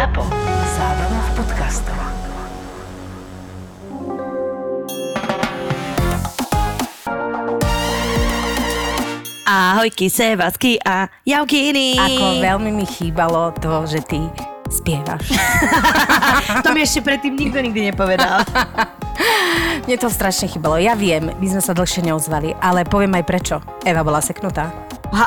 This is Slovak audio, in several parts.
ZAPO. Zábrná v podcastov. Ahojky, sevasky a jaukiny. Ako veľmi mi chýbalo to, že ty spievaš. To mi ešte predtým nikto nikdy nepovedal. Mne to strašne chýbalo. Ja viem, my sme sa dlhšie neozvali, ale poviem aj prečo. Eva bola seknutá. Ha,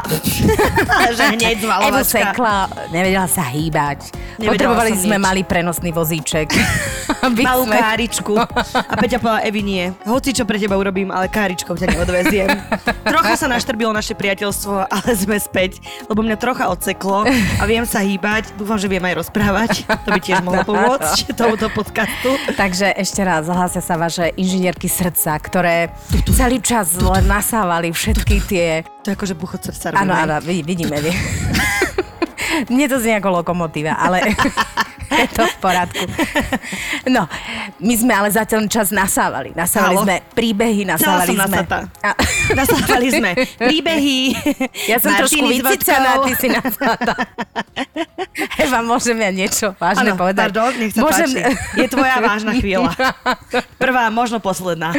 že hneď zvalovačka. sekla, nevedela sa hýbať. Nevedela Potrebovali sme nič. malý prenosný vozíček. aby Malú sme... káričku. A Peťa povedala, Evi nie. Hoci čo pre teba urobím, ale káričkou ťa neodveziem. Trocha sa naštrbilo naše priateľstvo, ale sme späť, lebo mňa trocha odseklo a viem sa hýbať. Dúfam, že viem aj rozprávať. To by tiež mohlo pomôcť tomuto podcastu. Takže ešte raz zahlásia sa vaše inžinierky srdca, ktoré celý čas len nasávali všetky tie... To je akože buchod srdca. Áno, áno, vid- vidíme. vi- Mne to znie ako lokomotíva, ale je to v poradku. No, my sme ale za ten čas nasávali. Nasávali Halo? sme príbehy, Celá nasávali som sme... A, Nasávali sme príbehy. ja som trošku vodkou. ty si nasátá. Eva, môžem ja niečo vážne Áno, povedať? pardon, nech sa môžem... páči. Je tvoja vážna chvíľa. Prvá, možno posledná.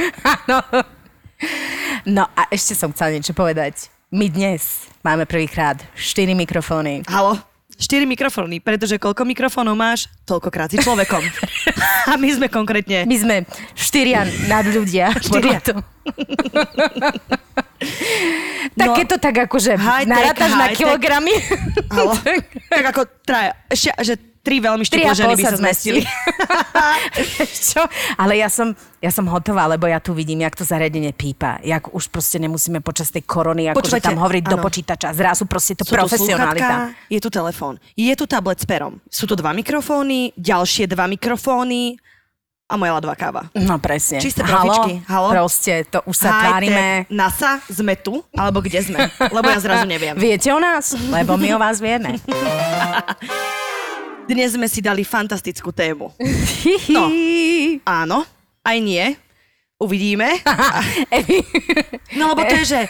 No a ešte som chcela niečo povedať. My dnes máme prvýkrát 4 mikrofóny. Halo? 4 mikrofóny, pretože koľko mikrofónov máš, toľkokrát si človekom. A my sme konkrétne... My sme štyria nadľudia. Štyria. podľa toho. tak No, keď to tak akože narátaš na kilogramy. Halo? tak ako traja. Ešte, že tri veľmi štiplo ženy by sa zmestili. Čo? Ale ja som, ja som hotová, lebo ja tu vidím, jak to zariadenie pípa. Jak už proste nemusíme počas tej korony akože tam hovoriť do áno. počítača. Zrazu proste to Sú tu profesionalita. slúchatka, je tu telefón, je tu tablet s perom, sú tu dva mikrofóny, ďalšie dva mikrofóny a moja ľadová káva. No presne. Čisté Halo, profičky, halo. Proste, to už sa High-tech. tvárime. NASA, sme tu, alebo kde sme? Lebo ja zrazu neviem. Viete o nás? Lebo my o vás vieme. Dnes sme si dali fantastickú tému. No. Áno, aj nie. Uvidíme. No lebo to je, že,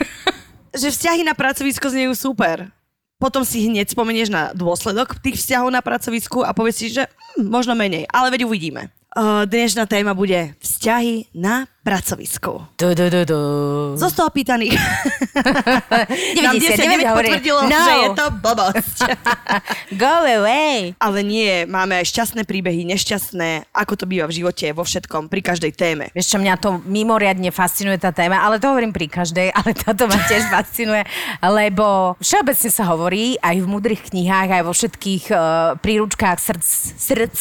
že vzťahy na pracovisko znejú super. Potom si hneď spomenieš na dôsledok tých vzťahov na pracovisku a povieš si, že hm, možno menej, ale veď uvidíme. Uh, dnešná téma bude vzťahy na pracovisku. Du, du, du, du. Zo 100 opýtaných. Nám 90, 10 hovorí, potvrdilo, no. že je to blbosť. Go away. Ale nie, máme aj šťastné príbehy, nešťastné, ako to býva v živote, vo všetkom, pri každej téme. Vieš čo, mňa to mimoriadne fascinuje tá téma, ale to hovorím pri každej, ale táto ma tiež fascinuje, lebo všeobecne sa hovorí aj v mudrých knihách, aj vo všetkých uh, príručkách srdc, srdc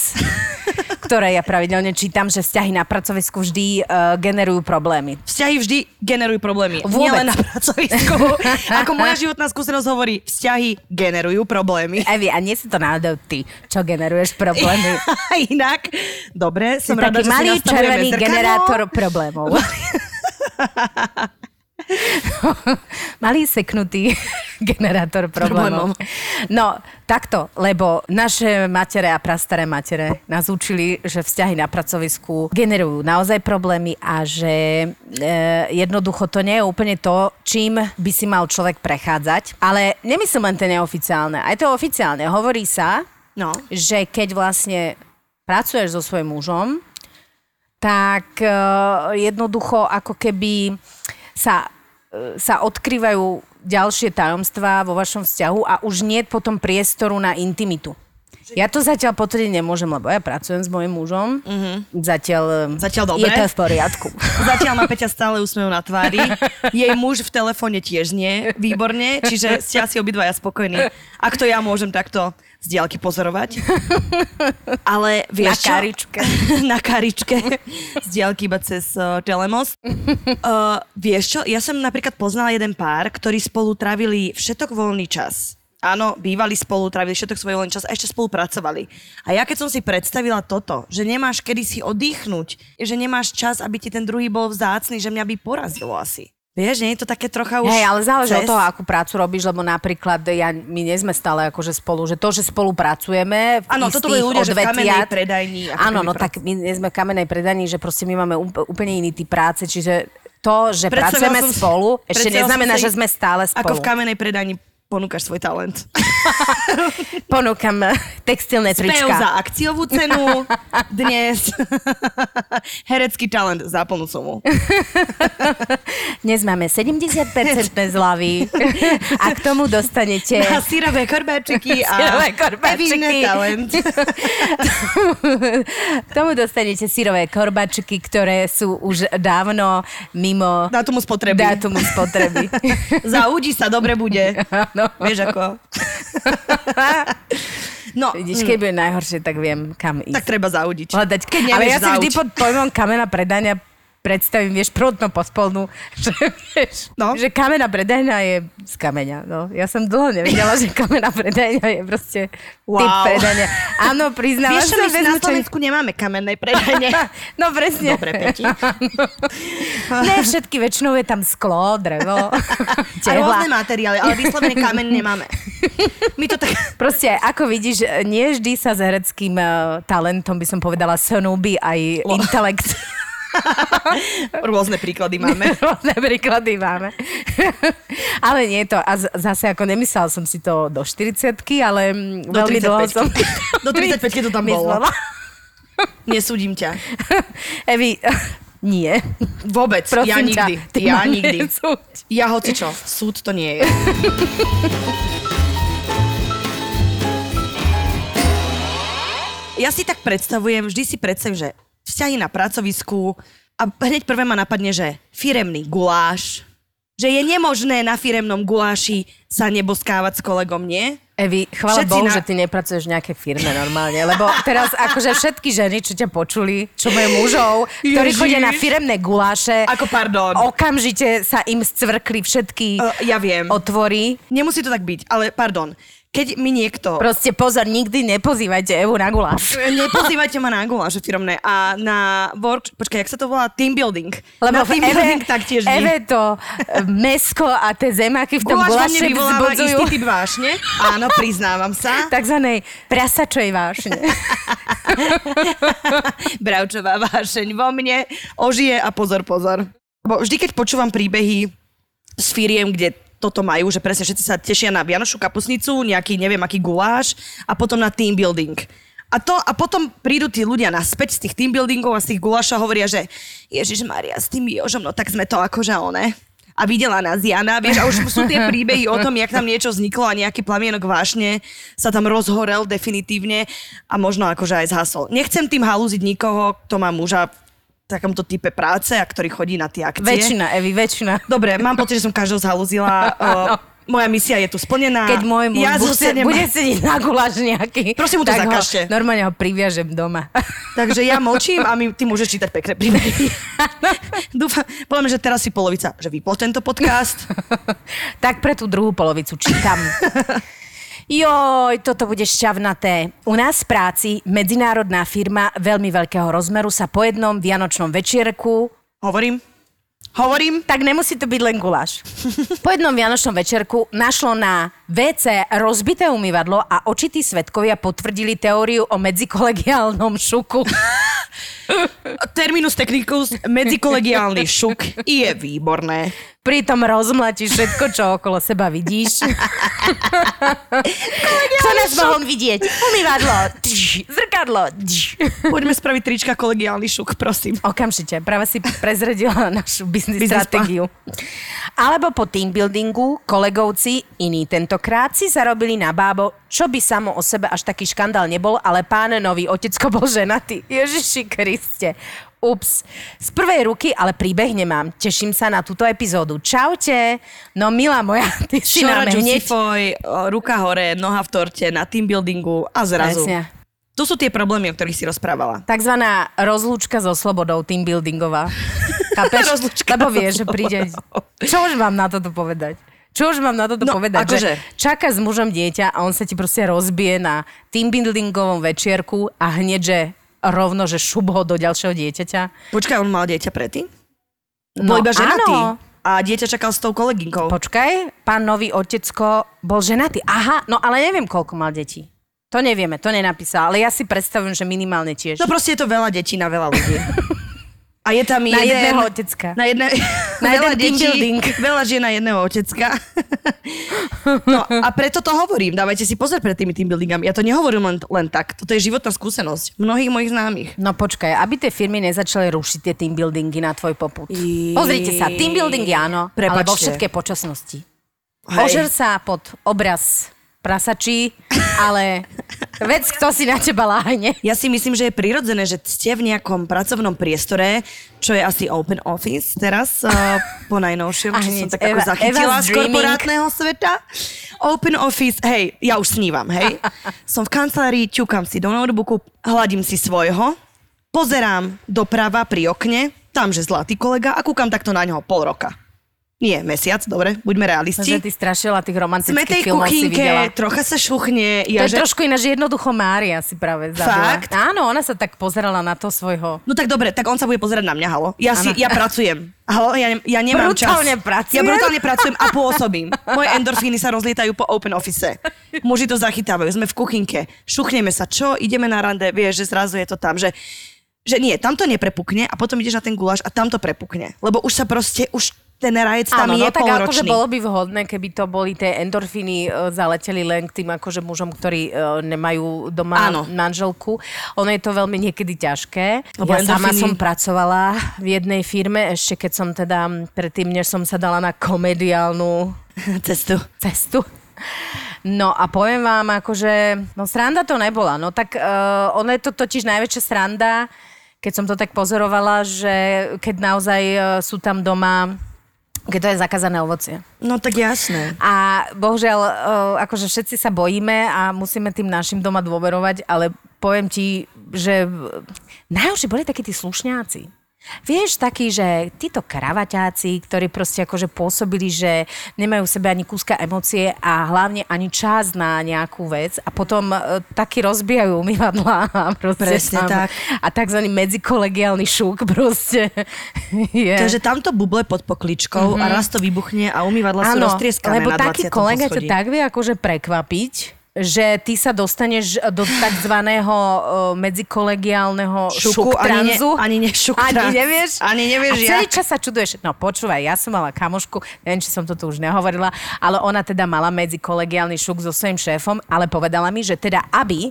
ktoré ja pravidelne čítam, že vzťahy na pracovisku vždy uh, generujú problémy. Vzťahy vždy generujú problémy. Vôbec. Nielen na pracovisku. Ako moja životná skúsenosť hovorí, vzťahy generujú problémy. Evi, a nie si to náhodou ty, čo generuješ problémy. Inak, dobre, Si som rada, taký že si malý nastavujeme červený generátor problémov. malý seknutý generátor problémov. No, takto, lebo naše matere a prastaré matere nás učili, že vzťahy na pracovisku generujú naozaj problémy a že e, jednoducho to nie je úplne to, čím by si mal človek prechádzať. Ale nemyslím len tie neoficiálne, aj to oficiálne. Hovorí sa, No, že keď vlastne pracuješ so svojím mužom, tak uh, jednoducho ako keby sa, uh, sa odkrývajú ďalšie tajomstvá vo vašom vzťahu a už nie potom priestoru na intimitu. Ja to zatiaľ potvrdiť nemôžem, lebo ja pracujem s mojim mužom. Mm-hmm. Zatiaľ, eh, Zatiaľ je dobre. to v poriadku. Zatiaľ má Peťa stále úsmev na tvári. Jej muž v telefóne tiež nie výborne, čiže ste asi obidvaja spokojní. Ak to ja môžem takto z diaľky pozorovať. Ale vieš Na karičke. na karičke. Z diaľky iba cez uh, telemost. Uh, vieš čo? Ja som napríklad poznala jeden pár, ktorí spolu trávili všetok voľný čas. Áno, bývali spolu, trávili všetok svoj voľný čas a ešte spolupracovali. A ja keď som si predstavila toto, že nemáš kedy si oddychnúť, že nemáš čas, aby ti ten druhý bol vzácný, že mňa by porazilo asi. Vieš, nie je to také trocha už Hej, ale záleží cez? od toho, akú prácu robíš, lebo napríklad ja, my nie sme stále akože spolu, že to, že spolupracujeme v Áno, toto boli ľudia, že v odvetviach- predajni. Áno, no prac- tak my nie sme v kamenej predajni, že proste my máme úp- úplne iný typ práce, čiže to, že Predstavila pracujeme som spolu, ešte neznamená, som že sme stále spolu. Ako v kamenej predajni ponúkaš svoj talent. Ponúkam textilné Spev trička. za akciovú cenu, dnes herecký talent za plnú sumu. Dnes máme 70% zľavy a k tomu dostanete A sírové korbáčiky a Sírové korbáčiky. Talent. k tomu dostanete sírové korbačky, ktoré sú už dávno mimo Dátumu spotreby. dátumu spotreby. Zaúdi sa, dobre bude. No. Vieš ako? No, Vidíš, keď bude najhoršie, tak viem, kam ísť. tak treba zaudiť. hľadať. Keď Ale nevieš ja si vždy pod pojmom kamena predania predstavím, vieš, prúdno pospolnú, že, vieš, No. že kamena predajňa je z kameňa. No. Ja som dlho nevedela, že kamena predajňa je proste typ Wow. predania. Áno, priznávam Vieš, čo sa, my na čo- Slovensku nemáme kamennej predajne. No presne. Dobre, Peti. Ne všetky, väčšinou je tam sklo, drevo, A rôzne materiály, ale vyslovene kameň nemáme. My to tak... Proste, ako vidíš, nie vždy sa s hereckým uh, talentom, by som povedala, snúbi aj intelekt. Rôzne príklady máme. Rôzne príklady máme. ale nie je to, a zase ako nemyslela som si to do 40 ale Do veľmi dlho 35-ky. som... Do 35-ky to tam bolo. Nesúdim ťa. Evi, nie. Vôbec. ja Prosím ťa, nikdy. ty ja nikdy. nesúď. Ja hoci čo. Súd to nie je. Ja si tak predstavujem, vždy si predstavím, že vzťahy na pracovisku a hneď prvé ma napadne, že firemný guláš, že je nemožné na firemnom guláši sa neboskávať s kolegom, nie? Evi, chvála Všetci Bohu, na- že ty nepracuješ v nejakej firme normálne, lebo teraz akože všetky ženy, čo ťa počuli, čo majú mužov, ktorí Ježiš. chodia na firemné guláše, Ako pardon. okamžite sa im scvrkli všetky Uh, ja viem. otvory. Nemusí to tak byť, ale pardon. Keď mi niekto... Proste pozor, nikdy nepozývajte Evu na guláš. Nepozývajte ma na guláše firmné a na work... Počkaj, jak sa to volá? Team building. Lebo na team Eve, building taktiež nie. Eve to e, mesko a tie zemáky v tom Guláš vzbudzujú istý typ vášne. Áno, priznávam sa. takzvanej prasačej vášne. Bravčová vášeň vo mne ožije a pozor, pozor. Bo vždy, keď počúvam príbehy s firiem, kde toto majú, že presne všetci sa tešia na Vianošu kapusnicu, nejaký neviem aký guláš a potom na team building. A, to, a potom prídu tí ľudia naspäť z tých team buildingov a z tých gulášov a hovoria, že Ježiš Maria, s tým Jožom, no tak sme to akože one. A videla nás Jana, vieš, a už sú tie príbehy o tom, jak tam niečo vzniklo a nejaký plamienok vášne sa tam rozhorel definitívne a možno akože aj zhasol. Nechcem tým halúziť nikoho, kto má muža v takomto type práce a ktorý chodí na tie akcie. väčšina, Evi, väčšina. Dobre, mám pocit, že som každého zhalúzila. Uh, moja misia je tu splnená. Keď môj muž ja bude, zostanem... bude sedieť na guláš nejaký, Prosím mu to tak ho, zakažte. normálne ho priviažem doma. Takže ja močím a my, ty môžeš čítať pekné príbehy. Dúfam, poviem, že teraz si polovica, že vyplo tento podcast. tak pre tú druhú polovicu čítam. Joj, toto bude šťavnaté. U nás v práci medzinárodná firma veľmi veľkého rozmeru sa po jednom vianočnom večierku Hovorím. Hovorím. tak nemusí to byť len guláš. Po jednom vianočnom večerku našlo na WC rozbité umývadlo a očití svetkovia potvrdili teóriu o medzikolegiálnom šuku. Terminus technicus, medzikolegiálny šuk je výborné. Pritom rozmlatíš všetko, čo okolo seba vidíš. Kto nás mohol vidieť? Umývadlo, tš, zrkadlo. tš. Poďme spraviť trička kolegiálny šuk, prosím. Okamžite, práve si prezredila našu biznis stratégiu. Alebo po team buildingu kolegovci, iní tentokrát, si zarobili na bábo, čo by samo o sebe až taký škandál nebol, ale pán nový otecko bol ženatý. Ježiši Kriste. Ups. Z prvej ruky, ale príbeh nemám. Teším sa na túto epizódu. Čaute. No milá moja, ty si Šora nám hneď... Ruka hore, noha v torte, na team buildingu a zrazu. Presne. Tu sú tie problémy, o ktorých si rozprávala. Takzvaná rozlúčka so slobodou, team buildingová. Chápeš? Lebo vieš, že príde... Čo už mám na toto povedať? Čo už mám na toto No, povedať? akože- Že čaká s mužom dieťa a on sa ti proste rozbije na team buildingovom večierku a hneď, že rovno, že šup ho do ďalšieho dieťaťa. Počkaj, on mal dieťa predtým? No, Bol iba ženatý. áno. A dieťa čakal s tou kolegynkou. Počkaj, pán nový otecko bol ženatý. Aha, no ale neviem, koľko mal detí. To nevieme, to nenapísal, ale ja si predstavujem, že minimálne tiež. No proste je to veľa detí na veľa ľudí. A je tam Na jeden, jedného otecka. Na, jedne, Na jeden team building. Veľa žien na jedného otecka. no a preto to hovorím. Dávajte si pozor pred tými team buildingami. Ja to nehovorím len, len tak. Toto je životná skúsenosť mnohých mojich známych. No počkaj, aby tie firmy nezačali rušiť tie team buildingy na tvoj poput. I- Pozrite sa, team buildingy áno, ale vo Prepačte. všetkej počasnosti. Hej. Ožer sa pod obraz prasačí, ale vec, kto si na teba láhne. Ja si myslím, že je prirodzené, že ste v nejakom pracovnom priestore, čo je asi open office teraz, uh, po najnovšom, čo som tak ako Eva- zachytila Eva's z korporátneho sveta. Open office, hej, ja už snívam, hej. som v kancelárii, ťukám si do notebooku, hladím si svojho, pozerám doprava pri okne, tam, že zlatý kolega a kúkam takto na neho pol roka. Nie, mesiac, dobre, buďme realisti. Že ty strašila tých Sme romantických tej filmov si kuchynke, trocha sa šuchne. To Ja, je trošku ináč jednoducho Mária si práve zabila. Fakt? Áno, ona sa tak pozerala na to svojho... No tak dobre, tak on sa bude pozerať na mňa, halo. Ja, si, Áno. ja pracujem. Halo, ja, ne- ja nemám Brutálne čas. pracujem. Ja brutálne pracujem a pôsobím. Moje endorfíny sa rozlietajú po open office. Muži to zachytávajú, sme v kuchynke, šuchneme sa, čo, ideme na rande, vieš, že zrazu je to tam, že že nie, tam to neprepukne a potom ideš na ten guláš a tam to prepukne. Lebo už sa proste, už ten rajec tam Áno, je no tak polročný. akože bolo by vhodné, keby to boli tie endorfíny e, zaleteli len k tým akože mužom, ktorí e, nemajú doma Áno. manželku. Ono je to veľmi niekedy ťažké. Lebo ja sama endorfíny- som pracovala v jednej firme, ešte keď som teda predtým, než som sa dala na komediálnu Cestu. cestu. No a poviem vám, akože, no sranda to nebola. No tak uh, ono je to totiž najväčšia sranda, keď som to tak pozorovala, že keď naozaj uh, sú tam doma keď to je zakázané ovocie. No tak jasné. A bohužiaľ, uh, akože všetci sa bojíme a musíme tým našim doma dôverovať, ale poviem ti, že najhoršie boli takí tí slušňáci. Vieš, takí, že títo kravaťáci, ktorí proste akože pôsobili, že nemajú v sebe ani kúska emócie a hlavne ani čas na nejakú vec a potom e, taky rozbijajú umývadla a proste Presne tam- tak. A takzvaný medzikolegiálny šuk proste je. Takže tamto buble pod pokličkou a raz to vybuchne a umývadla sú roztrieskané lebo na 20. taký kolega ťa tak vie akože prekvapiť, že ty sa dostaneš do takzvaného uh, medzikolegiálneho Šuku, šuk ani ne- ani ne šuk Ani nevieš? Ani nevieš, A celý jak. čas sa čuduješ. No počúvaj, ja som mala kamošku, neviem, či som to tu už nehovorila, ale ona teda mala medzikolegiálny šuk so svojím šéfom, ale povedala mi, že teda aby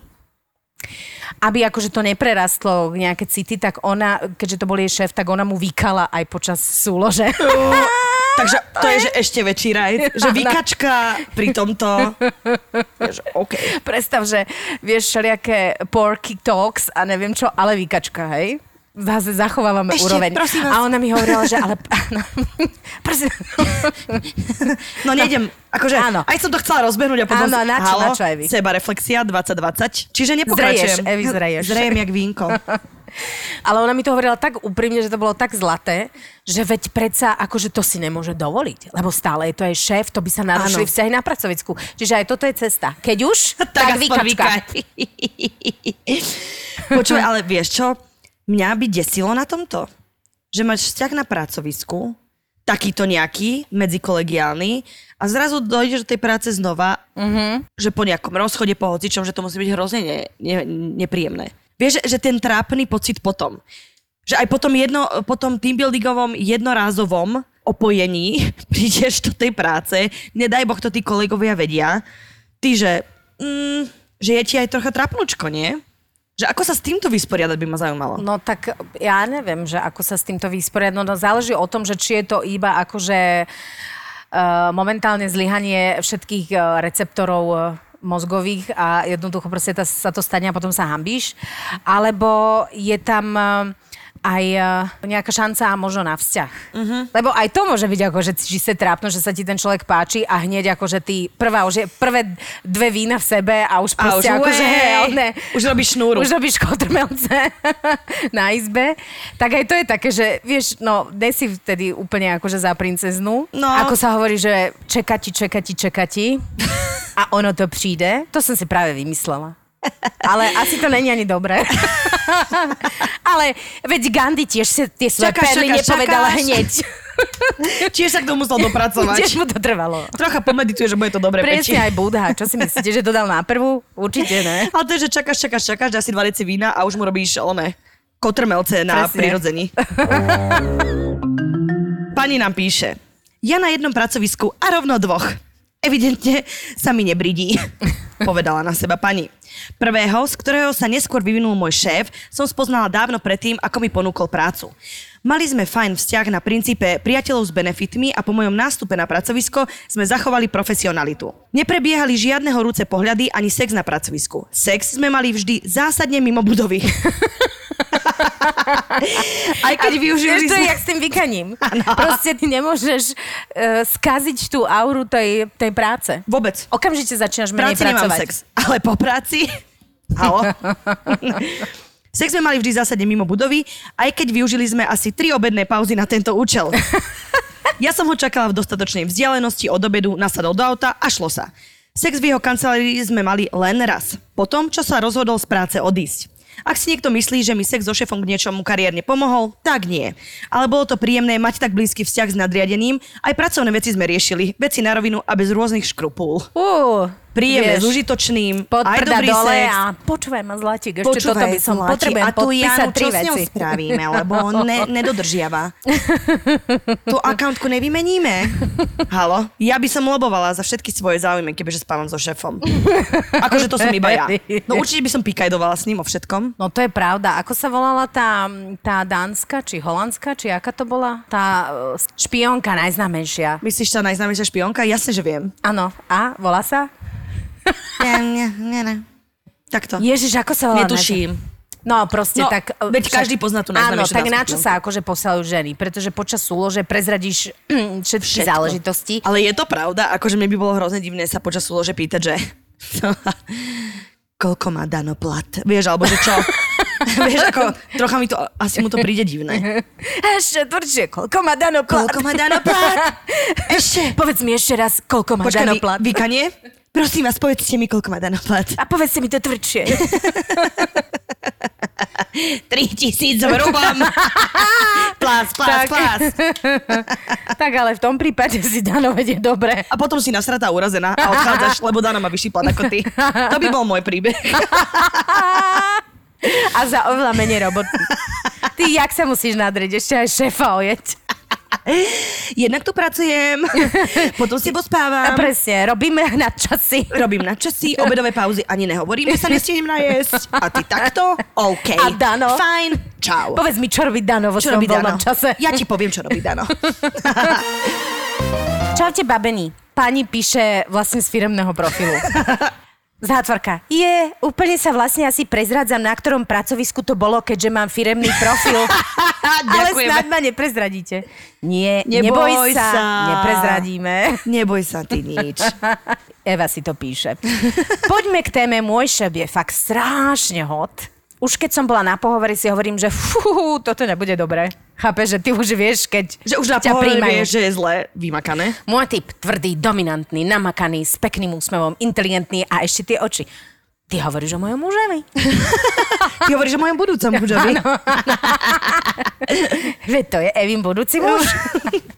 aby akože to neprerastlo nejaké city, tak ona, keďže to bol jej šéf, tak ona mu vykala aj počas súlože. Takže to je, že ešte väčší raj. Že vykačka pri tomto... Že, OK. Predstav, že vieš všelijaké porky talks a neviem čo, ale vykačka, hej? Zase zachovávame Ešte, úroveň. prosím vás. A ona mi hovorila, že ale... Prosím. No nejdem, akože Áno. aj som to chcela rozbehnúť a potom... Áno, na čo, Halo, na čo vy? Seba reflexia 2020. Čiže nepokračujem. Zreješ, Evi, zreješ. Zrejem jak vínko. Ale ona mi to hovorila tak úprimne, že to bolo tak zlaté, že veď predsa akože to si nemôže dovoliť, lebo stále je to aj šéf, to by sa narušili vzťahy na pracovisku. Čiže aj toto je cesta. Keď už, tak, aspoň vykačka. Počúvaj, ale vieš čo? Mňa by desilo na tomto, že máš vzťah na pracovisku, takýto nejaký, medzikolegiálny, a zrazu dojdeš do tej práce znova, mm-hmm. že po nejakom rozchode, po hocičom, že to musí byť hrozne ne, ne, nepríjemné. Vieš, že, ten trápny pocit potom, že aj potom, jedno, potom teambuildingovom jednorázovom opojení prídeš do tej práce, nedaj Boh to tí kolegovia vedia, ty, že, mm, že je ti aj trocha trapnúčko, nie? Že ako sa s týmto vysporiadať by ma zaujímalo. No tak ja neviem, že ako sa s týmto vysporiadať. No, no záleží o tom, že či je to iba akože uh, momentálne zlyhanie všetkých uh, receptorov uh, mozgových a jednoducho proste ta, sa to stane a potom sa hambíš. Alebo je tam aj uh, nejaká šanca a možno na vzťah. Uh-huh. Lebo aj to môže byť ako, že či sa trápno, že sa ti ten človek páči a hneď ako, že ty prvá, už je prvé dve vína v sebe a už A proste už, ako, že uej, hej, ne, už robíš šnúru. Už robíš kotrmelce na izbe. Tak aj to je také, že vieš, no, si vtedy úplne akože za princeznú. No. Ako sa hovorí, že čeka ti, čeka ti, čeka ti. A ono to přijde. To som si práve vymyslela. Ale asi to není ani dobré. Ale veď Gandhi tiež si tie svoje Čakáš, perly čakáš, nepovedala čakáš. hneď. Tiež sa k tomu musel dopracovať. Tiež mu to trvalo. Trocha pomedituje, že bude to dobre peči. Presne aj Budha. Čo si myslíte, že to dal na prvú? Určite ne. Ale to je, že čakáš, čakáš, čakáš, dá si dva deci vína a už mu robíš one kotrmelce na Presne. prirodzení. Pani nám píše. Ja na jednom pracovisku a rovno dvoch. Evidentne sa mi nebridí, povedala na seba pani. Prvého, z ktorého sa neskôr vyvinul môj šéf, som spoznala dávno predtým, ako mi ponúkol prácu. Mali sme fajn vzťah na princípe priateľov s benefitmi a po mojom nástupe na pracovisko sme zachovali profesionalitu. Neprebiehali žiadne horúce pohľady ani sex na pracovisku. Sex sme mali vždy zásadne mimo budovy. Aj keď využili Vieš, to je jak s tým vykaním. Proste ty nemôžeš uh, skaziť tú auru tej, tej práce. Vôbec. Okamžite začínaš menej práci pracovať. sex, ale po práci... Halo? sex sme mali vždy zásadne mimo budovy, aj keď využili sme asi tri obedné pauzy na tento účel. Ja som ho čakala v dostatočnej vzdialenosti od obedu, nasadol do auta a šlo sa. Sex v jeho kancelárii sme mali len raz. Potom, čo sa rozhodol z práce odísť. Ak si niekto myslí, že mi sex so šefom k niečomu kariérne pomohol, tak nie. Ale bolo to príjemné mať tak blízky vzťah s nadriadeným, aj pracovné veci sme riešili, veci na rovinu a bez rôznych škrupúl. Uh, Príjemné, s vieš, užitočným, pod aj dobrý dole sex. a počúvaj ma zlatík, ešte toto by som Zlati, potrebujem a tu Janu, tri čo s ňou veci. spravíme, lebo on ne, nedodržiava. Tú akauntku nevymeníme. Halo? Ja by som lobovala za všetky svoje záujmy, kebyže spávam so šefom. Akože to som iba ja. No určite by som pikajdovala s ním o všetkom. No to je pravda. Ako sa volala tá, tá dánska, či holandská, či aká to bola? Tá e, špionka najznámejšia. Myslíš tá najznámejšia špionka? Jasne, že viem. Áno. A? Volá sa? Nie, nie, nie, nie. Takto. Ježiš, ako sa volá? Netuším. No proste No, tak... e, veď každý pozná tú Áno, tak na čo sa akože posielajú ženy? Pretože počas súlože prezradíš všetky Všetko. záležitosti. Ale je to pravda? Akože mne by bolo hrozne divné sa počas súlože pýtať, že koľko má Dano plat? Vieš, alebo že čo? Vieš, ako, trocha mi to, asi mu to príde divné. Ešte tvrdšie, koľko má Dano plat? Koľko má Dano plat? Ešte. Povedz mi ešte raz, koľko má Počkaj, Dano vy, plat. vykanie? Prosím vás, povedzte mi, koľko má Dano plat. A povedzte mi to tvrdšie. 3000 v hrubom. Plás, plás, Tak. plás. tak ale v tom prípade si Dano vedie dobre. A potom si nasratá urazená a odchádzaš, lebo Dano má vyšší plat ako ty. To by bol môj príbeh. A za oveľa menej roboty. Ty, jak sa musíš nadrieť? Ešte aj šéfa ojeť. Jednak tu pracujem, potom si A pospávam. presne, robíme na časy. Robím na časy, obedové pauzy ani nehovorím, že sa nestihnem najesť. A ty takto? OK. A Dano? Fajn. Čau. Povedz mi, čo robí Dano vo čo svojom voľnom čase. Ja ti poviem, čo robí Dano. Čaute, babení. Pani píše vlastne z firemného profilu. Zátvorka. Je, úplne sa vlastne asi prezradzam, na ktorom pracovisku to bolo, keďže mám firemný profil. Ale snad ma neprezradíte. Nie, Neboj neboj, sa. sa. Neprezradíme. Neboj sa ty nič. Eva si to píše. Poďme k téme, môj šéf je fakt strašne hot. Už keď som bola na pohovore, si hovorím, že fú, toto nebude dobré. Chápeš, že ty už vieš, keď Že už na ťa príjmajú. vieš, že je zle vymakané. Môj typ, tvrdý, dominantný, namakaný, s pekným úsmevom, inteligentný a ešte tie oči. Ty hovoríš o mojom mužovi? Ty hovoríš o mojom budúcom mužovi. Veď to je Evin budúci muž.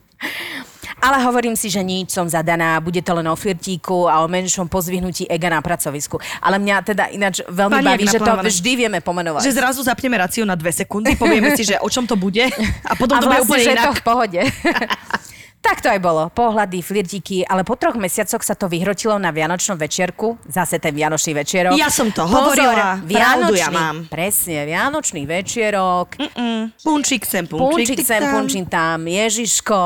Ale hovorím si, že nič, som zadaná, bude to len o firtíku a o menšom pozvihnutí ega na pracovisku. Ale mňa teda ináč veľmi Pani, baví, že to vždy vieme pomenovať. Že zrazu zapneme raciu na dve sekundy, povieme si, že o čom to bude a potom a to bude vlastne, úplne že je to inak. v pohode. tak to aj bolo. Pohľady, flirtíky, ale po troch mesiacoch sa to vyhrotilo na Vianočnom večierku. Zase ten Vianočný večierok. Ja som to Pozor, hovorila, pravdu ja Vianočný, mám. Presne, Vianočný večierok. Mm, Punčík sem, punčík, Punčík sem, tam. punčík tam, Ježiško,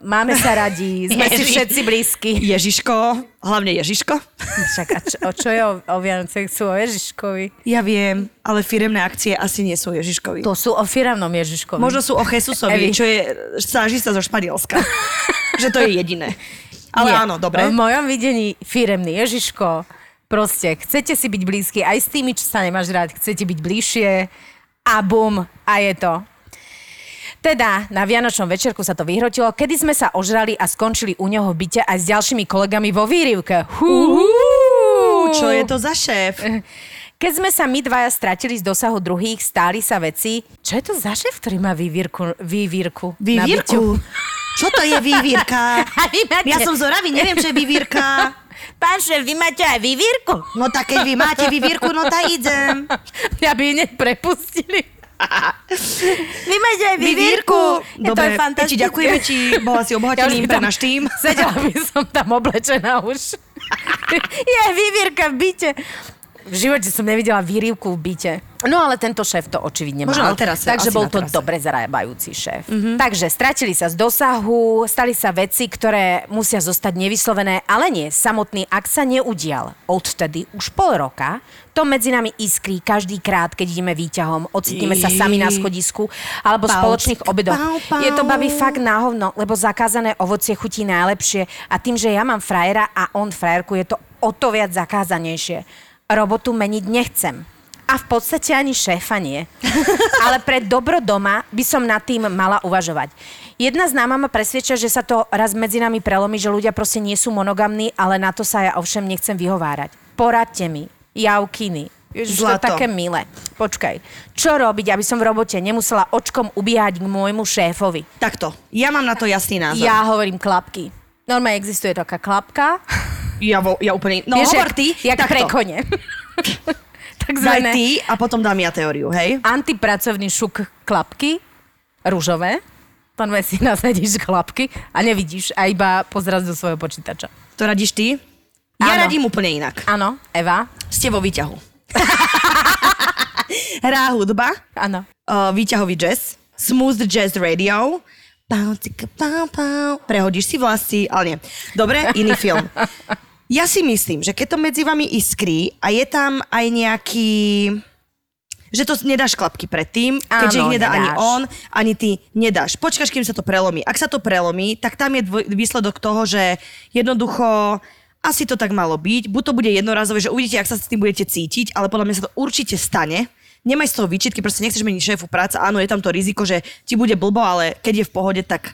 máme sa radi, sme si Ježiš. všetci blízki. Ježiško, hlavne Ježiško. Však a čo, o čo je o, o Vianoce? Sú o Ježiškovi. Ja viem, ale firemné akcie asi nie sú Ježiškovi. To sú o firemnom Ježiškovi. Možno sú o Jesusovi, Evi. čo je stážista zo Španielska. že to je jediné. Ale Nie. áno, dobre. V mojom videní firemný Ježiško. Proste, chcete si byť blízky aj s tými, čo sa nemáš rád, chcete byť bližšie a bum, a je to. Teda, na Vianočnom večerku sa to vyhrotilo, kedy sme sa ožrali a skončili u neho v byte aj s ďalšími kolegami vo výrivke. Hú, Čo je to za šéf? Keď sme sa my dvaja stratili z dosahu druhých, stáli sa veci. Čo je to za šéf, ktorý má vývírku? vývírku? Vývírku. Čo to je vývírka? Máte... Ja som z Oravy, neviem, čo je vývírka. Pán šéf, vy máte aj vývírku? No tak keď vy máte vývírku, no tak idem. Ja by hneď prepustili. Vy máte aj Vyvírku. Je to je fantastické. Eti, ďakujeme ti, bola si by pre náš tým. Sedela by som tam oblečená už. je vyvírka v byte. V živote som nevidela výrivku v byte. No ale tento šéf to očividne Možno mal. terase, takže bol to dobre zarábajúci šéf. Mm-hmm. Takže stratili sa z dosahu, stali sa veci, ktoré musia zostať nevyslovené, ale nie. Samotný akt sa neudial. Odtedy už pol roka to medzi nami iskrí každý krát, keď ideme výťahom, ocitneme sa sami na schodisku alebo Pau, spoločných obedoch. pau, pau. Je to baví fakt na hovno, lebo zakázané ovocie chutí najlepšie a tým, že ja mám frajera a on frajerku, je to o to viac zakázanejšie. Robotu meniť nechcem. A v podstate ani šéfa nie. Ale pre dobro doma by som nad tým mala uvažovať. Jedna známa ma presvedčia, že sa to raz medzi nami prelomí, že ľudia proste nie sú monogamní, ale na to sa ja ovšem nechcem vyhovárať. Poradte mi, javkiny. Ježiš, to je Zlato. také milé. Počkaj, čo robiť, aby som v robote nemusela očkom ubiehať k môjmu šéfovi? Takto, ja mám na to jasný názor. Ja hovorím klapky. Normálne existuje taká klapka. Ja, vo, ja úplne... No Vieš, hovor ty, jak takto. pre kone. Daj Takzvané ty a potom dám ja teóriu, hej? antipracovný šuk klapky, rúžové. Tam si nasadíš klapky a nevidíš a iba pozeraš do svojho počítača. To radíš ty? Ja Áno. radím úplne inak. Áno, Eva? Ste vo výťahu. Hrá hudba, Áno. uh, výťahový jazz, smooth jazz radio, pau, cika, pau, pau. prehodíš si vlasy, ale nie. Dobre, iný film. Ja si myslím, že keď to medzi vami iskrí a je tam aj nejaký že to nedáš klapky predtým, Áno, keďže ich nedá ani nedáš. on, ani ty nedáš. Počkáš, kým sa to prelomí. Ak sa to prelomí, tak tam je dvoj, výsledok toho, že jednoducho asi to tak malo byť. Buď to bude jednorazové, že uvidíte, ak sa s tým budete cítiť, ale podľa mňa sa to určite stane. Nemaj z toho výčitky, proste nechceš meniť šéfu práca. Áno, je tam to riziko, že ti bude blbo, ale keď je v pohode, tak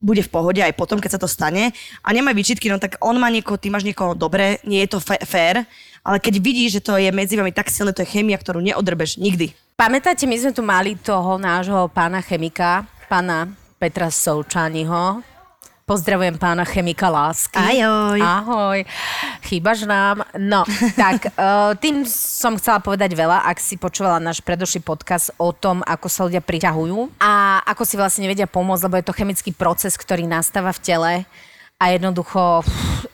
bude v pohode aj potom, keď sa to stane. A nemaj výčitky, no tak on má niekoho, ty máš niekoho dobre, nie je to fe- fér, ale keď vidíš, že to je medzi vami tak silné, to je chémia, ktorú neodrbeš nikdy. Pamätáte, my sme tu mali toho nášho pána chemika, pána Petra Součaniho. Pozdravujem pána chemika lásky. Ahoj. Ahoj. Chýbaš nám. No, tak uh, tým som chcela povedať veľa, ak si počúvala náš predošlý podcast o tom, ako sa ľudia priťahujú a ako si vlastne nevedia pomôcť, lebo je to chemický proces, ktorý nastáva v tele a jednoducho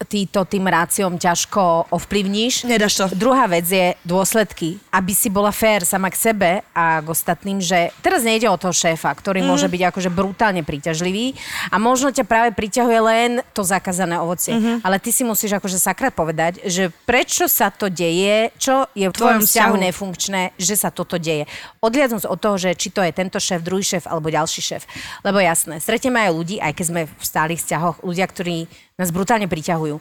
ty to tým ráciom ťažko ovplyvníš. Nedáš to. Druhá vec je dôsledky. Aby si bola fér sama k sebe a k ostatným, že teraz nejde o toho šéfa, ktorý mm. môže byť akože brutálne príťažlivý a možno ťa práve priťahuje len to zakázané ovocie. Mm-hmm. Ale ty si musíš akože sakra povedať, že prečo sa to deje, čo je v tvojom vzťahu nefunkčné, že sa toto deje. Odliadnúť od toho, že či to je tento šéf, druhý šéf alebo ďalší šéf. Lebo jasné, stretieme aj ľudí, aj keď sme v stálych vzťahoch, ľudia, ktorí nás brutálne priťahujú.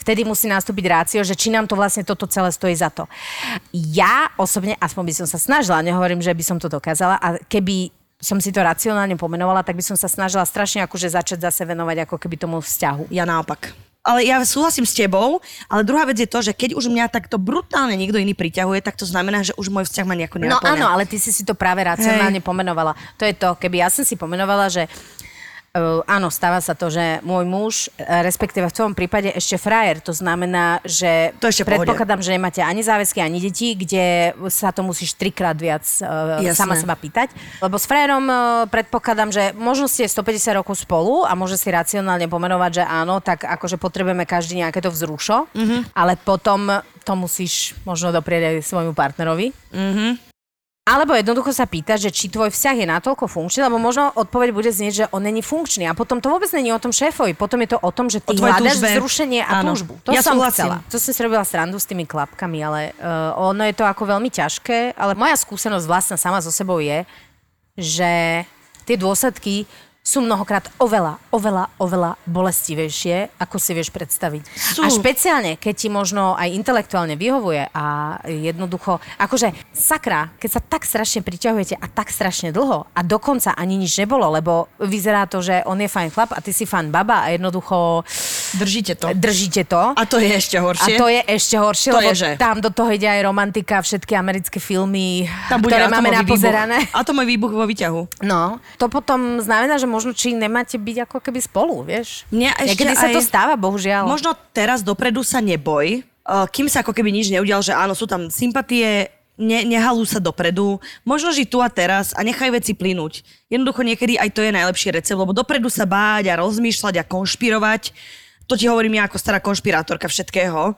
Vtedy musí nastúpiť rácio, že či nám to vlastne toto celé stojí za to. Ja osobne, aspoň by som sa snažila, nehovorím, že by som to dokázala, a keby som si to racionálne pomenovala, tak by som sa snažila strašne akože začať zase venovať ako keby tomu vzťahu. Ja naopak. Ale ja súhlasím s tebou, ale druhá vec je to, že keď už mňa takto brutálne niekto iný priťahuje, tak to znamená, že už môj vzťah ma nejako No nenaplňa. áno, ale ty si si to práve racionálne pomenovala. To je to, keby ja som si pomenovala, že Uh, áno, stáva sa to, že môj muž, eh, respektíve v tvojom prípade ešte frajer, to znamená, že To ešte v pohode. predpokladám, že nemáte ani záväzky, ani deti, kde sa to musíš trikrát viac uh, Jasné. sama seba pýtať. Lebo s frajerom uh, predpokladám, že možno ste 150 rokov spolu a môže si racionálne pomenovať, že áno, tak akože potrebujeme každý nejaké to vzrušo, mm-hmm. ale potom to musíš možno doprieť aj svojmu partnerovi. Alebo jednoducho sa pýta, že či tvoj vzťah je natoľko funkčný, lebo možno odpoveď bude znieť, že on není funkčný. A potom to vôbec není o tom šéfovi, potom je to o tom, že ty hľadaš túžbe. vzrušenie a Áno. túžbu. To Ja som súhlasím. chcela. To som si robila srandu s tými klapkami, ale uh, ono je to ako veľmi ťažké. Ale moja skúsenosť vlastná sama so sebou je, že tie dôsledky sú mnohokrát oveľa, oveľa, oveľa bolestivejšie, ako si vieš predstaviť. Sú. A špeciálne, keď ti možno aj intelektuálne vyhovuje a jednoducho, akože sakra, keď sa tak strašne priťahujete a tak strašne dlho a dokonca ani nič nebolo, lebo vyzerá to, že on je fajn chlap a ty si fajn baba a jednoducho Držíte to. držíte to. A to je ešte A horšie. to je ešte horšie, To lebo je, že? tam do toho ide aj romantika, všetky americké filmy, Tam ktoré máme napozerané. Výbuch. Atomový výbuch vo výťahu. No, to potom znamená, že možno či nemáte byť ako keby spolu, vieš? Mňa ešte Niekedy sa aj- to stáva, bohužiaľ. Možno teraz dopredu sa neboj, uh, kým sa ako keby nič neudial, že áno, sú tam sympatie, ne, nehalú sa dopredu, možno žiť tu a teraz a nechaj veci plynúť. Jednoducho niekedy aj to je najlepší recept, lebo dopredu sa báť a rozmýšľať a konšpirovať, to ti hovorím ja ako stará konšpirátorka všetkého,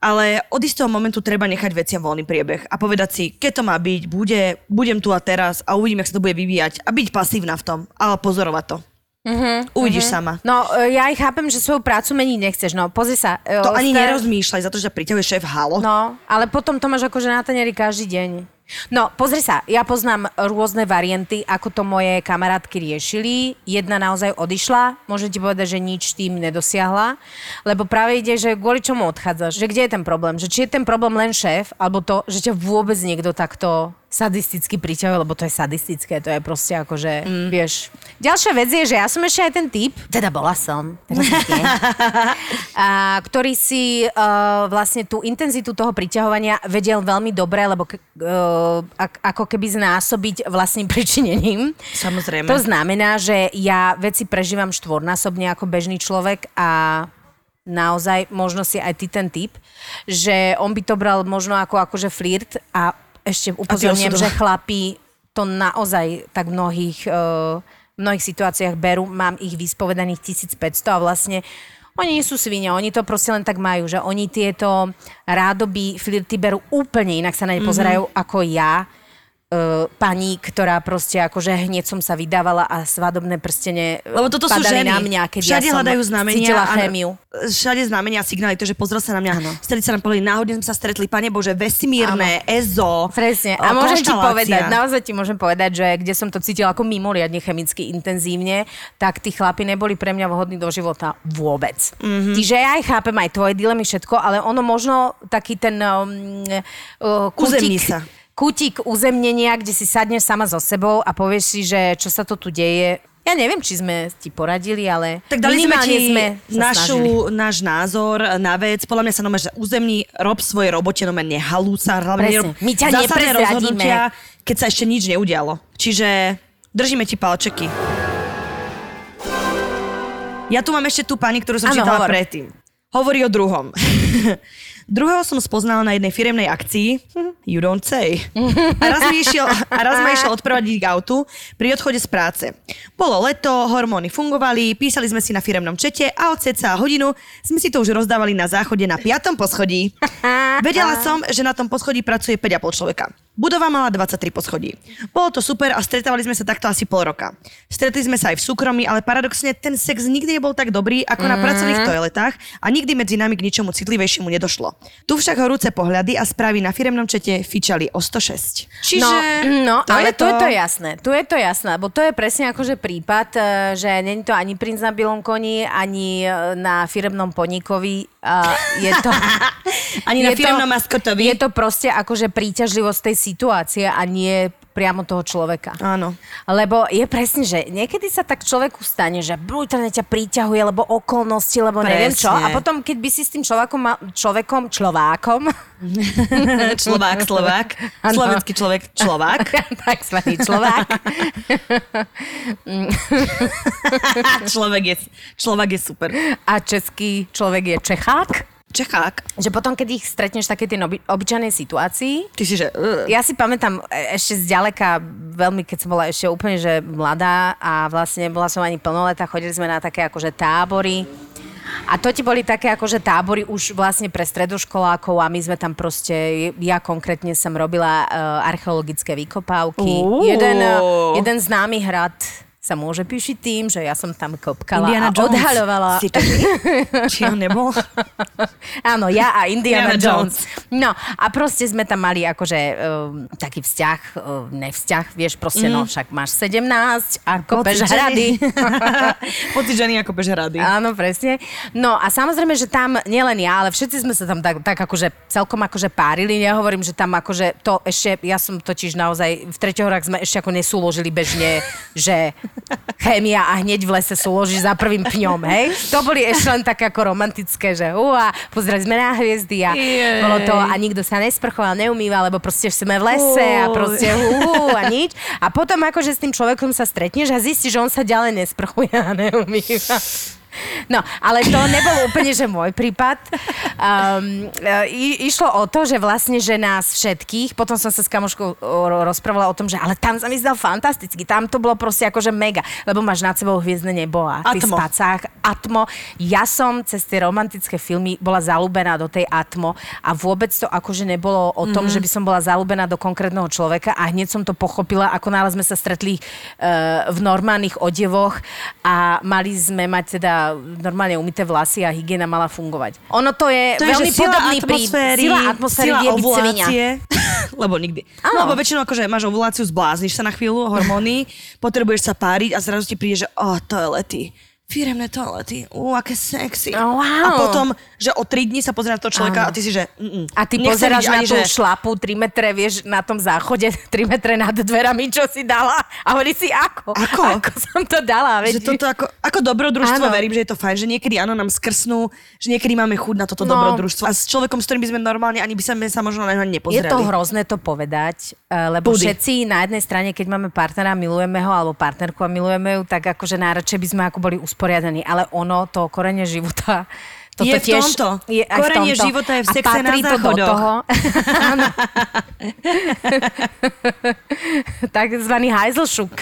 ale od istého momentu treba nechať veciam voľný priebeh a povedať si, keď to má byť, bude, budem tu a teraz a uvidím, jak sa to bude vyvíjať a byť pasívna v tom, ale pozorovať to. Uh-huh, Uvidíš uh-huh. sama. No, e, ja aj chápem, že svoju prácu meniť nechceš. No, pozri sa. e, To ani star- nerozmýšľaj za to, že ťa priťahuje šéf halo. No, ale potom to máš akože na tanieri každý deň. No, pozri sa, ja poznám rôzne varianty, ako to moje kamarátky riešili. Jedna naozaj odišla, môžem ti povedať, že nič tým nedosiahla, lebo práve ide, že kvôli čomu odchádzaš, že kde je ten problém, že či je ten problém len šéf, alebo to, že ťa vôbec niekto takto sadisticky priťahuje, lebo to je sadistické, to je proste akože, mm. vieš. Ďalšia vec je, že ja som ešte aj ten typ, teda bola som, a, ktorý si uh, vlastne tú intenzitu toho priťahovania vedel veľmi dobre, lebo uh, ak, ako keby znásobiť vlastným pričinením. Samozrejme. To znamená, že ja veci prežívam štvornásobne ako bežný človek a naozaj, možno si aj ty ten typ, že on by to bral možno ako akože flirt a ešte upozorňujem, že chlapí to naozaj tak v mnohých, uh, mnohých situáciách berú, mám ich vyspovedaných 1500 a vlastne oni nie sú svine, oni to proste len tak majú, že oni tieto rádoby flirty berú úplne inak sa na ne pozerajú ako ja, uh, pani, ktorá proste akože hneď som sa vydávala a svadobné prstene Lebo toto sú ženy. na mňa, keď Všade ja som hľadajú znamenia. cítila chémiu. Všade znamenia a signály, to, že pozrel sa na mňa. Áno. Stretli sa nám povedali, náhodne sme sa stretli, pane Bože, vesmírne, EZO. Presne. A môžem ti povedať, naozaj ti môžem povedať, že kde som to cítila ako mimoriadne chemicky intenzívne, tak tí chlapi neboli pre mňa vhodní do života vôbec. Mhm. Mm-hmm. Čiže ja aj chápem aj tvoje dilemy, všetko, ale ono možno taký ten um, uh, kútik, sa. Kútik uzemnenia, kde si sadneš sama so sebou a povieš si, že čo sa to tu deje. Ja neviem, či sme ti poradili, ale Tak dali sme ti sme snažili. našu, náš názor na vec. Podľa mňa sa nome, že uzemní, rob svoje robote, nome nehalú sa, hlavne My ťa neprezradíme. keď sa ešte nič neudialo. Čiže držíme ti palčeky. Ja tu mám ešte tú pani, ktorú som Áno, čítala hovor. predtým. Hovorí o druhom. Druhého som spoznala na jednej firemnej akcii. You don't say. A raz, mi išiel, a raz ma išiel odprevadiť k autu pri odchode z práce. Bolo leto, hormóny fungovali, písali sme si na firemnom čete a od ceca hodinu sme si to už rozdávali na záchode na piatom poschodí. Vedela som, že na tom poschodí pracuje 5,5 človeka. Budova mala 23 poschodí. Bolo to super a stretávali sme sa takto asi pol roka. Stretli sme sa aj v súkromí, ale paradoxne ten sex nikdy nebol tak dobrý ako na pracovných toaletách a nikdy medzi nami k ničomu citlivejšiemu nedošlo. Tu však horúce pohľady a správy na firemnom čete fičali o 106. Čiže no, no to ale je tu je to jasné. Tu je to jasné, lebo to je presne akože prípad, e, že není to ani princ na bielom koni, ani e, na firemnom poníkovi. A je to... Ani na firemnom maskotovi. Je to proste akože príťažlivosť tej situácie a nie priamo toho človeka. Áno. Lebo je presne, že niekedy sa tak človeku stane, že brutálne ťa príťahuje, lebo okolnosti, lebo neviem čo. Presne. A potom, keď by si s tým človekom, mal, človekom, človákom, Slovák, Slovák. Áno. Slovenský človek, Slovák. takzvaný človák, človek, je, človek je super. a český človek je Čechák, Čechák. že potom, keď ich stretneš v takej tej oby, obyčajnej situácii, Ty si, že... Uh. ja si pamätám e, ešte zďaleka, veľmi, keď som bola ešte úplne, že mladá a vlastne bola som ani plnoletá, chodili sme na také akože tábory. A to ti boli také akože tábory už vlastne pre stredoškolákov a my sme tam proste, ja konkrétne som robila uh, archeologické vykopávky. Uú. Jeden, uh, jeden známy hrad sa môže píšiť tým, že ja som tam kopkala Indiana a Jones. odhaľovala. Si to ty? Či on nebol? Áno, ja a Indiana, Indiana Jones. No a proste sme tam mali akože um, taký vzťah, um, nevzťah, vieš, proste no však máš 17 a kopeš hrady. Pocit ženy ako bež hrady. Áno, presne. No a samozrejme, že tam nielen ja, ale všetci sme sa tam tak, tak akože celkom akože párili. Ja hovorím, že tam akože to ešte, ja som totiž naozaj v treťohorách sme ešte ako nesúložili bežne, že chémia a hneď v lese súložíš za prvým pňom, hej? To boli ešte len také ako romantické, že uá, pozreli sme na hviezdy a Jej. bolo to a nikto sa nesprchoval, neumýval, lebo proste sme v lese a proste hú, a nič. A potom akože s tým človekom sa stretneš a zistíš, že on sa ďalej nesprchuje a neumýva. No, ale to nebol úplne, že môj prípad. Um, i, išlo o to, že vlastne, že nás všetkých, potom som sa s kamoškou rozprávala o tom, že ale tam sa mi zdal fantasticky, tam to bolo proste akože mega, lebo máš nad sebou hviezdne nebo a ty Atmo. spacách, atmo. Ja som cez tie romantické filmy bola zalúbená do tej atmo a vôbec to akože nebolo o tom, mm-hmm. že by som bola zalúbená do konkrétneho človeka a hneď som to pochopila, ako náhle sme sa stretli uh, v normálnych odevoch a mali sme mať teda normálne umité vlasy a hygiena mala fungovať. Ono to je, To je, veľmi sila podobný prí- atmosféry, sila atmosféry sila ovulácie. Lebo nikdy. Áno. No, lebo väčšinou akože máš ovuláciu, zblázniš sa na chvíľu, hormóny, potrebuješ sa páriť a zrazu ti príde, že oh, toalety. Firemné toalety. Ú, aké sexy. Oh, wow. A potom, že o tri dní sa pozrieš na toho človeka Áno. a ty si, že... Mm, A ty pozeráš na ani, tú že- šlapu 3 metre, vieš, na tom záchode 3 metre nad dverami, čo si dala. A hovorí si, ako? Ako? Ako som to dala, Že veď? toto ako, ako dobrodružstvo, Áno. verím, že je to fajn, že niekedy áno, nám skrsnú, že niekedy máme chuť na toto No. dobrodružstvo. A s človekom, s ktorým by sme normálne ani by sme sa možno na neho ani Je nepozerali. to hrozné to povedať, eh, lebo Pudy. všetci na jednej strane, keď máme partnera, milujeme ho, alebo partnerku a milujeme ju, tak akože najradšej by sme ako boli usporiadaní. Ale ono, to korene života, toto Je v tiež tomto. Je aj Korene v tomto. života je v sexe na do záchodoch. toho. Takzvaný hajzlšuk.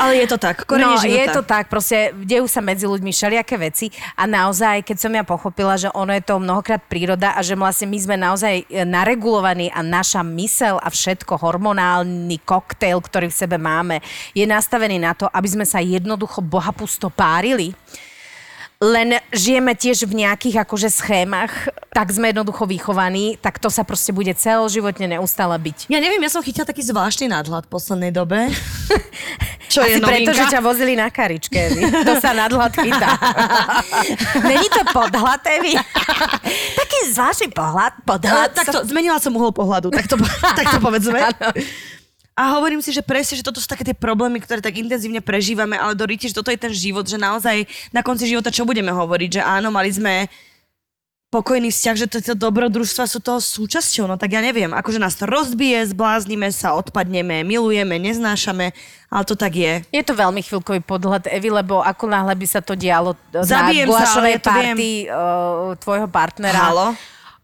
Ale je to tak, korene no, života. je to tak, proste dejú sa medzi ľuďmi všelijaké veci a naozaj, keď som ja pochopila, že ono je to mnohokrát príroda a že vlastne my sme naozaj e, naregulovaní a naša mysel a všetko, hormonálny koktail, ktorý v sebe máme, je nastavený na to, aby sme sa jednoducho bohapusto párili. Len žijeme tiež v nejakých akože schémach, tak sme jednoducho vychovaní, tak to sa proste bude celoživotne neustále byť. Ja neviem, ja som chytila taký zvláštny nadhľad v poslednej dobe. Čo je Asi preto, novinka? že ťa vozili na karičke, Evi. To sa nadhľad chytá. Není to podhľad, Evi? Taký zvláštny pohľad, podhľad. takto, zmenila som uhol pohľadu, tak to, tak to povedzme. A hovorím si, že presne, že toto sú také tie problémy, ktoré tak intenzívne prežívame, ale Dori, tiež toto je ten život, že naozaj na konci života čo budeme hovoriť, že áno, mali sme pokojný vzťah, že tieto dobrodružstva sú toho súčasťou, no tak ja neviem, akože nás to rozbije, zbláznime sa, odpadneme, milujeme, neznášame, ale to tak je. Je to veľmi chvíľkový podhľad, Evi, lebo ako náhle by sa to dialo Zabijem na sa, gulášovej ale ja to viem. party uh, tvojho partnera. Halo?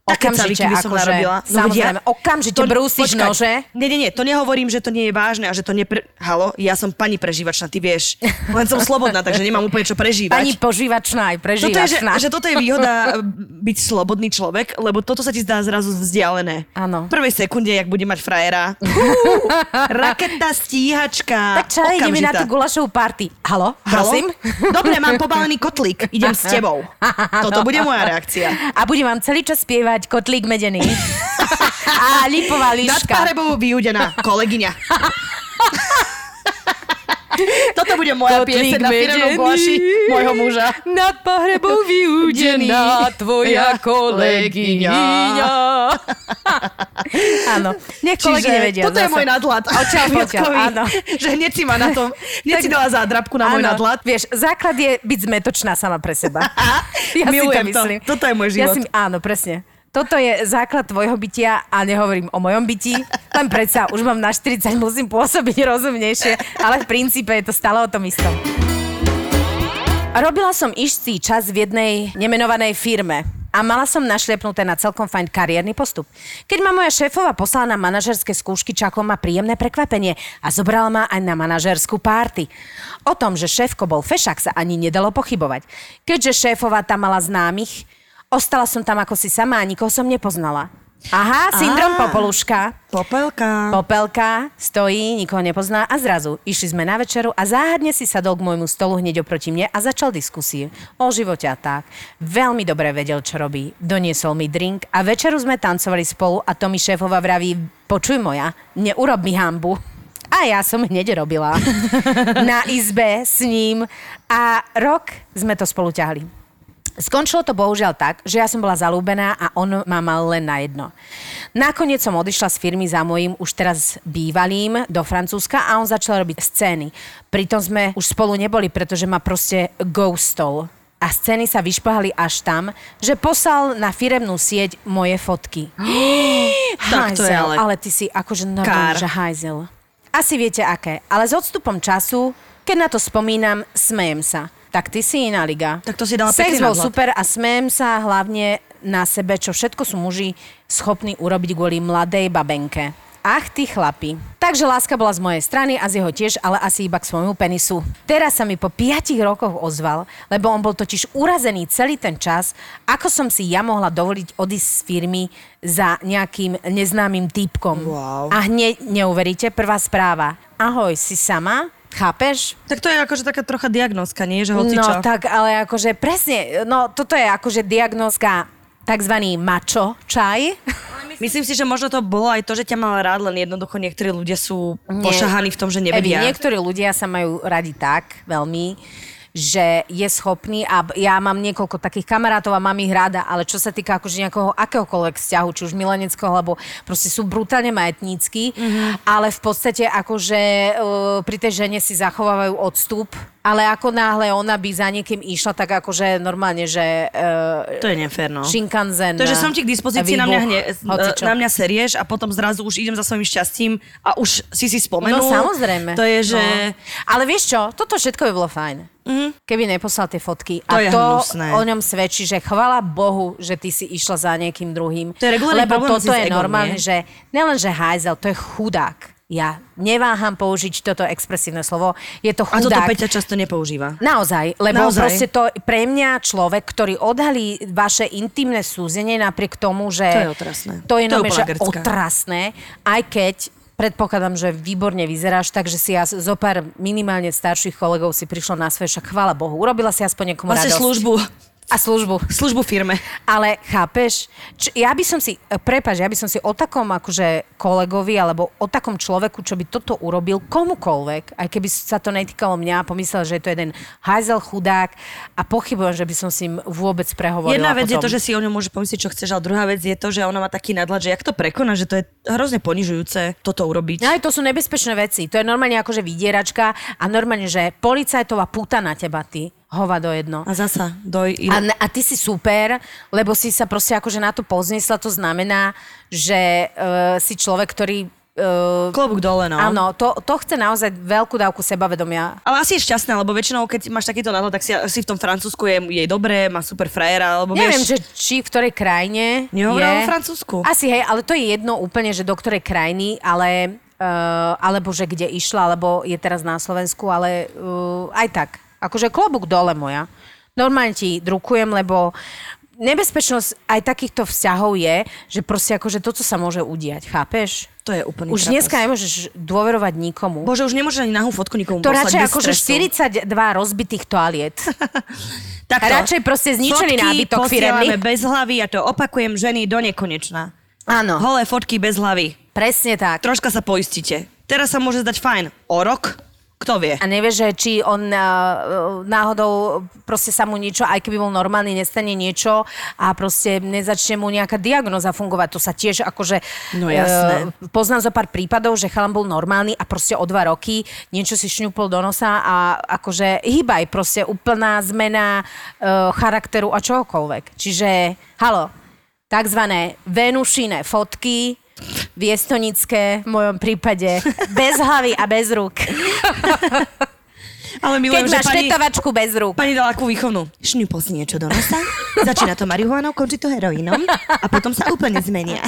Také Okamžite, by som akože, narobila. No samozrejme, okamžite brúsiš počkaj. nože. Nie, nie, nie, to nehovorím, že to nie je vážne a že to nepre... Halo, ja som pani prežívačná, ty vieš. Len som slobodná, takže nemám úplne čo prežívať. Pani požívačná aj toto je, že, prežívačná. že toto je výhoda byť slobodný človek, lebo toto sa ti zdá zrazu vzdialené. Áno. V prvej sekunde, jak bude mať frajera. Hú, raketa, stíhačka. Tak čo, ideme na tú gulašovú party. Halo, Halo? prosím? Dobre, mám pobalený kotlík, idem s tebou. Toto bude moja reakcia. A budem vám celý čas spievať kotlík medený. a lipová líška. Párebovou vyúdená kolegyňa. Toto bude moja pieseň na gulaši môjho muža. Nad pohrebou vyúdená tvoja kolegyňa. Áno, nech kolegyne vedia toto je zase. môj nadhľad. Očal, poťal, áno. Že hneď si ma na tom, hneď si dala zádrabku na môj Áno, nadhľad. Vieš, základ je byť zmetočná sama pre seba. ja Milujem si to. to myslím. Toto je môj Ja život. si, áno, presne. Toto je základ tvojho bytia a nehovorím o mojom byti, len predsa už mám na 40, musím pôsobiť rozumnejšie, ale v princípe je to stále o tom istom. Robila som istý čas v jednej nemenovanej firme a mala som našliepnuté na celkom fajn kariérny postup. Keď ma moja šéfova poslala na manažerské skúšky, čakalo ma príjemné prekvapenie a zobrala ma aj na manažerskú párty. O tom, že šéfko bol fešak, sa ani nedalo pochybovať. Keďže šéfova tam mala známych, ostala som tam ako si sama a nikoho som nepoznala. Aha, syndrom Á. Popoluška. Popelka. Popelka stojí, nikoho nepozná a zrazu išli sme na večeru a záhadne si sadol k môjmu stolu hneď oproti mne a začal diskusie o živote a tak. Veľmi dobre vedel, čo robí. Doniesol mi drink a večeru sme tancovali spolu a to mi šéfova vraví, počuj moja, neurob mi hambu. A ja som hneď robila. na izbe s ním a rok sme to spolu ťahli. Skončilo to bohužiaľ tak, že ja som bola zalúbená a on ma mal len na jedno. Nakoniec som odišla z firmy za mojím už teraz bývalým do Francúzska a on začal robiť scény. Pritom sme už spolu neboli, pretože ma proste ghostol. A scény sa vyšplhali až tam, že poslal na firemnú sieť moje fotky. Tak to je Hajzel, ale- ale ty si akože že hajzel. Asi viete aké, ale s odstupom času, keď na to spomínam, smejem sa. Tak ty si iná liga. Tak to si dala Sex bol nadhľad. super a smejem sa hlavne na sebe, čo všetko sú muži schopní urobiť kvôli mladej babenke. Ach, ty chlapi. Takže láska bola z mojej strany a z jeho tiež, ale asi iba k svojmu penisu. Teraz sa mi po piatich rokoch ozval, lebo on bol totiž urazený celý ten čas, ako som si ja mohla dovoliť odísť z firmy za nejakým neznámym týpkom. Wow. A hneď neuveríte, prvá správa. Ahoj, si sama? Chápeš? Tak to je akože taká trocha diagnózka, nie? Že hoci čo. No tak, ale akože presne, no toto je akože diagnózka takzvaný mačo čaj. Myslím si, že možno to bolo aj to, že ťa mal rád, len jednoducho niektorí ľudia sú pošahaní v tom, že nevedia. Evi, niektorí ľudia sa majú radi tak veľmi, že je schopný a ja mám niekoľko takých kamarátov a mám ich rada, ale čo sa týka akože nejakého akéhokoľvek vzťahu, či už mileneckého, alebo proste sú brutálne majetnícky, mm-hmm. ale v podstate akože uh, pri tej žene si zachovávajú odstup, ale ako náhle ona by za niekým išla, tak akože normálne, že uh, To je nefér, no. Shinkansen. To že som ti k dispozícii, na mňa, hne, hocičo. na mňa serieš a potom zrazu už idem za svojim šťastím a už si si spomenul. No samozrejme. To je, že... No. Ale vieš čo, toto všetko by bolo fajn. Mm-hmm. Keby neposlal tie fotky. To a je to hnusné. o ňom svedčí, že chvala Bohu, že ty si išla za niekým druhým. To je regulárny Lebo problém toto je egom, normálne, nie? že nielen, že hajzel, to je chudák. Ja neváham použiť toto expresívne slovo. Je to A toto chudák. Peťa často nepoužíva. Naozaj, lebo Naozaj. proste to pre mňa človek, ktorý odhalí vaše intimné súzenie napriek tomu, že... To je otrasné. To je, To je že otrasné, aj keď predpokladám, že výborne vyzeráš, takže si ja zo pár minimálne starších kolegov si prišla na svoje, však chvála Bohu, urobila si aspoň niekomu Vlastne radosť. službu, A službu. službu firme. Ale chápeš, č- ja by som si, e, prepáč, ja by som si o takom akože kolegovi alebo o takom človeku, čo by toto urobil komukoľvek, aj keby sa to netýkalo mňa, pomyslel, že je to jeden hajzel chudák a pochybujem, že by som si im vôbec prehovorila Jedna vec je potom. to, že si o ňom môže pomyslieť, čo chceš, ale druhá vec je to, že ona má taký nadhľad, že jak to prekoná, že to je hrozne ponižujúce toto urobiť. No aj to sú nebezpečné veci. To je normálne akože vydieračka a normálne, že policajtová puta na teba, ty. Hovado jedno. A zasa, doj... A, a ty si super, lebo si sa proste akože na to pozniesla, to znamená, že uh, si človek, ktorý... Uh, Klobúk dole, no. Áno, to, to chce naozaj veľkú dávku sebavedomia. Ale asi je šťastná, lebo väčšinou, keď máš takýto náhľad, tak si, si v tom Francúzsku je jej dobré, má super frajera, alebo Neviem, vieš... že či v ktorej krajine Nehovorila je. o Francúzsku. Asi hej, ale to je jedno úplne, že do ktorej krajiny, ale... Uh, alebo že kde išla, alebo je teraz na Slovensku, ale uh, aj tak. Akože klobúk dole moja. Normálne ti drukujem, lebo nebezpečnosť aj takýchto vzťahov je, že proste akože toto sa môže udiať, chápeš? To je úplný Už trapas. dneska nemôžeš dôverovať nikomu. Bože, už nemôžeš ani nahú fotku nikomu to poslať radšej bez akože stresu. 42 rozbitých toaliet. Takto. radšej proste zničený Fotky nábytok firemný. bez hlavy a to opakujem ženy do nekonečna. Áno, Holé fotky bez hlavy. presne tak. Troška sa poistíte. Teraz sa môže zdať fajn. O rok? Kto vie? A nevieš, že či on uh, náhodou proste sa mu niečo, aj keby bol normálny, nestane niečo a proste nezačne mu nejaká diagnoza fungovať. To sa tiež akože... No jasné. Uh, poznám zo pár prípadov, že chalan bol normálny a proste o dva roky niečo si šňupol do nosa a akože hýbaj, proste úplná zmena uh, charakteru a čohokoľvek. Čiže, halo, takzvané venušine fotky, viestonické v mojom prípade, bez hlavy a bez rúk. Ale Keď milujem, že máš tetovačku bez rúk. pani dala akú výchovnú. Šňupol si niečo do nosa, začína to marihuanou, končí to heroínom a potom sa úplne zmenia.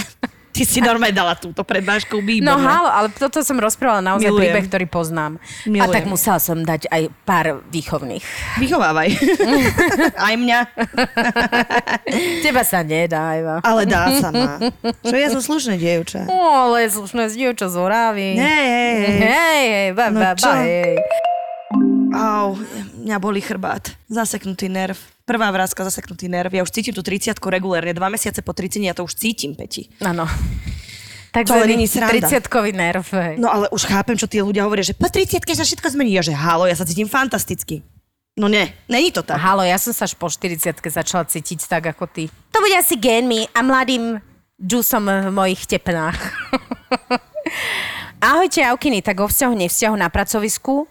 Ty si normálne dala túto prednášku, výborné. No halo, ale toto som rozprávala naozaj Milujem. príbeh, ktorý poznám. A Milujem. tak musela som dať aj pár výchovných. Vychovávaj. Aj mňa. Teba sa nedá, Eva. Ale dá sa ma. Čo ja som slušné dievča. O, ale slušné dievča z Horavy. Hej, hej, hej. Hej, hej, ba, No ba, hej. Au, mňa boli chrbát. Zaseknutý nerv. Prvá vrázka, zaseknutý nerv. Ja už cítim tú 30 regulérne. Dva mesiace po 30 ja to už cítim, Peti. Áno. To Takže není sranda. 30-kový nerv. hej. No ale už chápem, čo tí ľudia hovoria, že po 30 sa všetko zmení. Ja že halo, ja sa cítim fantasticky. No nie, není to tak. Halo, ja som sa až po 40 začala cítiť tak ako ty. To bude asi génmi a mladým džusom v mojich tepnách. Ahojte, Aukiny, tak o vzťahu, nevzťahu na pracovisku.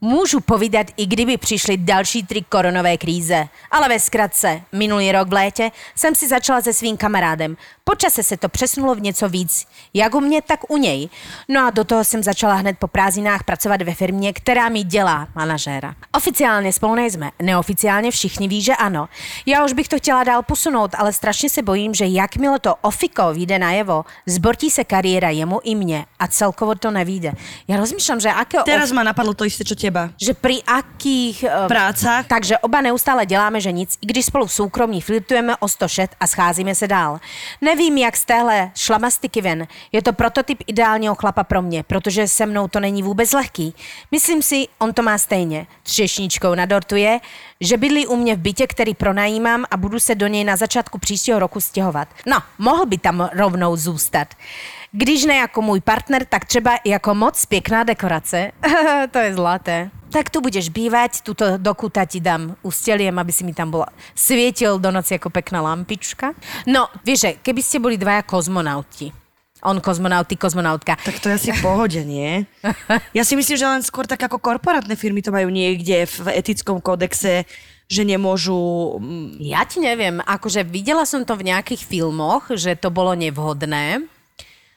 Môžu povedať, i kdyby přišli další tri koronové kríze. Ale ve zkratce, minulý rok v létě jsem si začala se svým kamarádem. Po čase se to přesunulo v něco víc, jak u mě, tak u něj. No a do toho jsem začala hned po prázdninách pracovat ve firmě, která mi dělá manažéra. Oficiálně spolu nejsme, neoficiálně všichni ví, že ano. Já už bych to chtěla dál posunout, ale strašně se bojím, že jakmile to ofiko vyjde najevo, zbortí se kariéra jemu i mně a celkovo to nevíde. Já rozmýšľam, že akého Teraz ma napadlo to isté, čo teba. že pri akých uh, Prácach. Takže oba neustále děláme, že nic, i když spolu v soukromí flirtujeme o 100 šet a scházíme se dál. Nevím, jak z téhle šlamastiky ven. Je to prototyp ideálního chlapa pro mě, protože se mnou to není vůbec lehký. Myslím si, on to má stejně. Třešničkou na dortu je, že bydlí u mě v bytě, který pronajímám a budu se do něj na začátku příštího roku stěhovat. No, mohl by tam rovnou zůstat. Když ne jako můj partner, tak třeba jako moc pěkná dekorace. to je zlaté. Tak tu budeš bývať, tuto do ti dám usteliem, aby si mi tam bola svietil do noci ako pekná lampička. No, vieš, že keby ste boli dvaja kozmonauti, on kozmonaut, ty kozmonautka. Tak to je asi pohode, nie? Ja si myslím, že len skôr tak ako korporátne firmy to majú niekde v etickom kódexe, že nemôžu... mm, Ja ti neviem, akože videla som to v nejakých filmoch, že to bolo nevhodné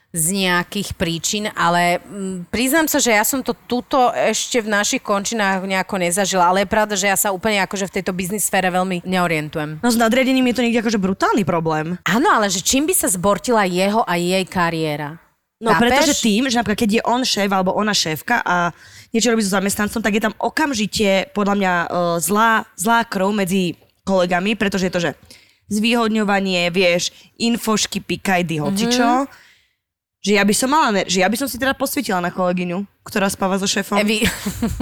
z nejakých príčin, ale mm, priznám sa, že ja som to tuto ešte v našich končinách nejako nezažila, ale je pravda, že ja sa úplne akože v tejto biznis sfére veľmi neorientujem. No s nadriadením je to niekde akože brutálny problém. Áno, ale že čím by sa zbortila jeho a jej kariéra? No Chápeš? pretože tým, že napríklad keď je on šéf alebo ona šéfka a niečo robí so zamestnancom, tak je tam okamžite podľa mňa uh, zlá, zlá krv medzi kolegami, pretože je to, že zvýhodňovanie, vieš, infošky, pikajdy, hocičo. Mm-hmm. Že ja by som mala, ne- že ja by som si teda posvietila na kolegyňu, ktorá spáva so šéfom. Evi,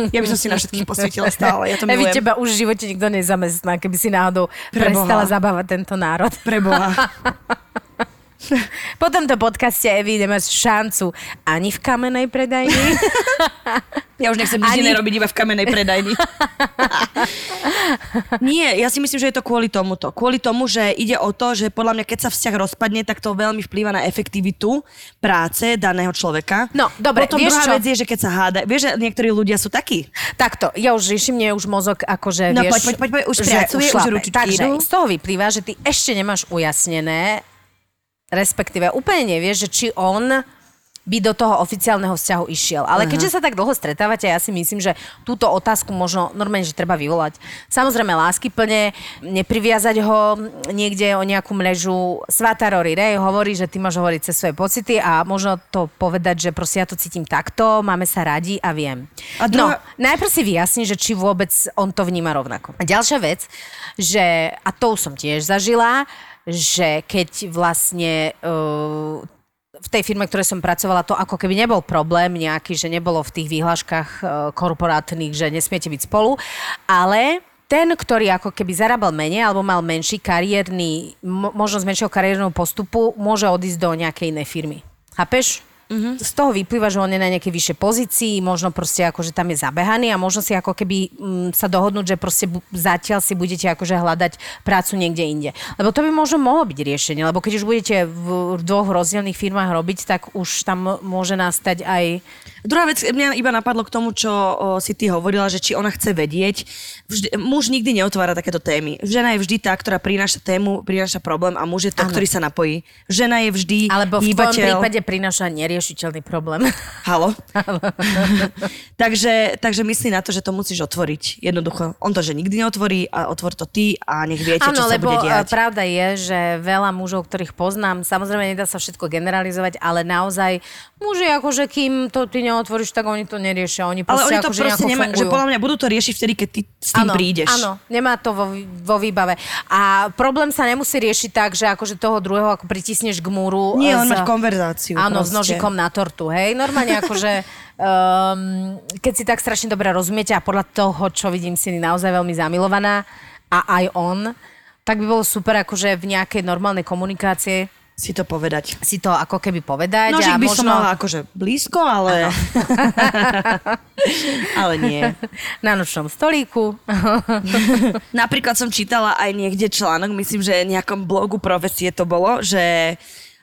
Ja by som si na všetkých posvietila stále, ja to Evi, milujem. teba už v živote nikto nezamestná, keby si náhodou Preboha. prestala zabávať tento národ. Preboha. Po tomto podcaste Evi nemáš šancu ani v kamenej predajni, Ja už nechcem nič Ani- iné robiť iba v kamenej predajni. Nie, ja si myslím, že je to kvôli tomuto. Kvôli tomu, že ide o to, že podľa mňa, keď sa vzťah rozpadne, tak to veľmi vplýva na efektivitu práce daného človeka. No, dobre, Potom vieš druhá čo? vec je, že keď sa háda, vieš, že niektorí ľudia sú takí. Takto, ja už riešim, mne už mozog akože, No, vieš... poď, poď, poď, poď, už pracuje, už ručičky Takže idú. z toho vyplýva, že ty ešte nemáš ujasnené, respektíve úplne nevieš, že či on by do toho oficiálneho vzťahu išiel. Ale keďže sa tak dlho stretávate, ja si myslím, že túto otázku možno normálne, že treba vyvolať. Samozrejme, lásky plne, nepriviazať ho niekde o nejakú mrežu. Svata Rory Ray hovorí, že ty máš hovoriť cez svoje pocity a možno to povedať, že proste ja to cítim takto, máme sa radi a viem. A No, druhá- najprv si vyjasni, že či vôbec on to vníma rovnako. A ďalšia vec, že, a to už som tiež zažila, že keď vlastne uh, v tej firme, ktorej som pracovala, to ako keby nebol problém nejaký, že nebolo v tých výhľaškách uh, korporátnych, že nesmiete byť spolu, ale ten, ktorý ako keby zarábal menej alebo mal menší kariérny, mo- možnosť menšieho kariérneho postupu, môže odísť do nejakej inej firmy. Chápeš? Mm-hmm. Z toho vyplýva, že on je na nejakej vyššej pozícii, možno proste ako, že tam je zabehaný a možno si ako keby mm, sa dohodnúť, že proste bu- zatiaľ si budete akože hľadať prácu niekde inde. Lebo to by možno mohlo byť riešenie, lebo keď už budete v dvoch rozdielných firmách robiť, tak už tam môže nastať aj... Druhá vec, mňa iba napadlo k tomu, čo o, si ty hovorila, že či ona chce vedieť. Vždy, muž nikdy neotvára takéto témy. Žena je vždy tá, ktorá prináša tému, prináša problém a muž je to, Áno. ktorý sa napojí. Žena je vždy Alebo v hýbateľ. prípade prináša neriešiteľný problém. Halo? takže, takže myslí na to, že to musíš otvoriť. Jednoducho. On to, že nikdy neotvorí a otvor to ty a nech viete, čo Áno, sa lebo bude diať. pravda je, že veľa mužov, ktorých poznám, samozrejme nedá sa všetko generalizovať, ale naozaj muži akože kým to ty neotvoríš, tak oni to neriešia. Oni Ale proste oni to akože proste nejako nemá, že fungujú. podľa mňa budú to riešiť vtedy, keď ty s tým áno, prídeš. Áno, nemá to vo, vo výbave. A problém sa nemusí riešiť tak, že akože toho druhého ako pritisneš k múru. Nie, z- mať konverzáciu. Áno, s proste. Nožikom na tortu, hej. Normálne akože, um, keď si tak strašne dobre rozumiete a podľa toho, čo vidím, si naozaj veľmi zamilovaná a aj on, tak by bolo super akože v nejakej normálnej komunikácie Si to povedať. si to ako keby povedať. Nožik a by možno... som mala akože blízko, ale... ale nie. Na nočnom stolíku. Napríklad som čítala aj niekde článok, myslím, že v nejakom blogu profesie to bolo, že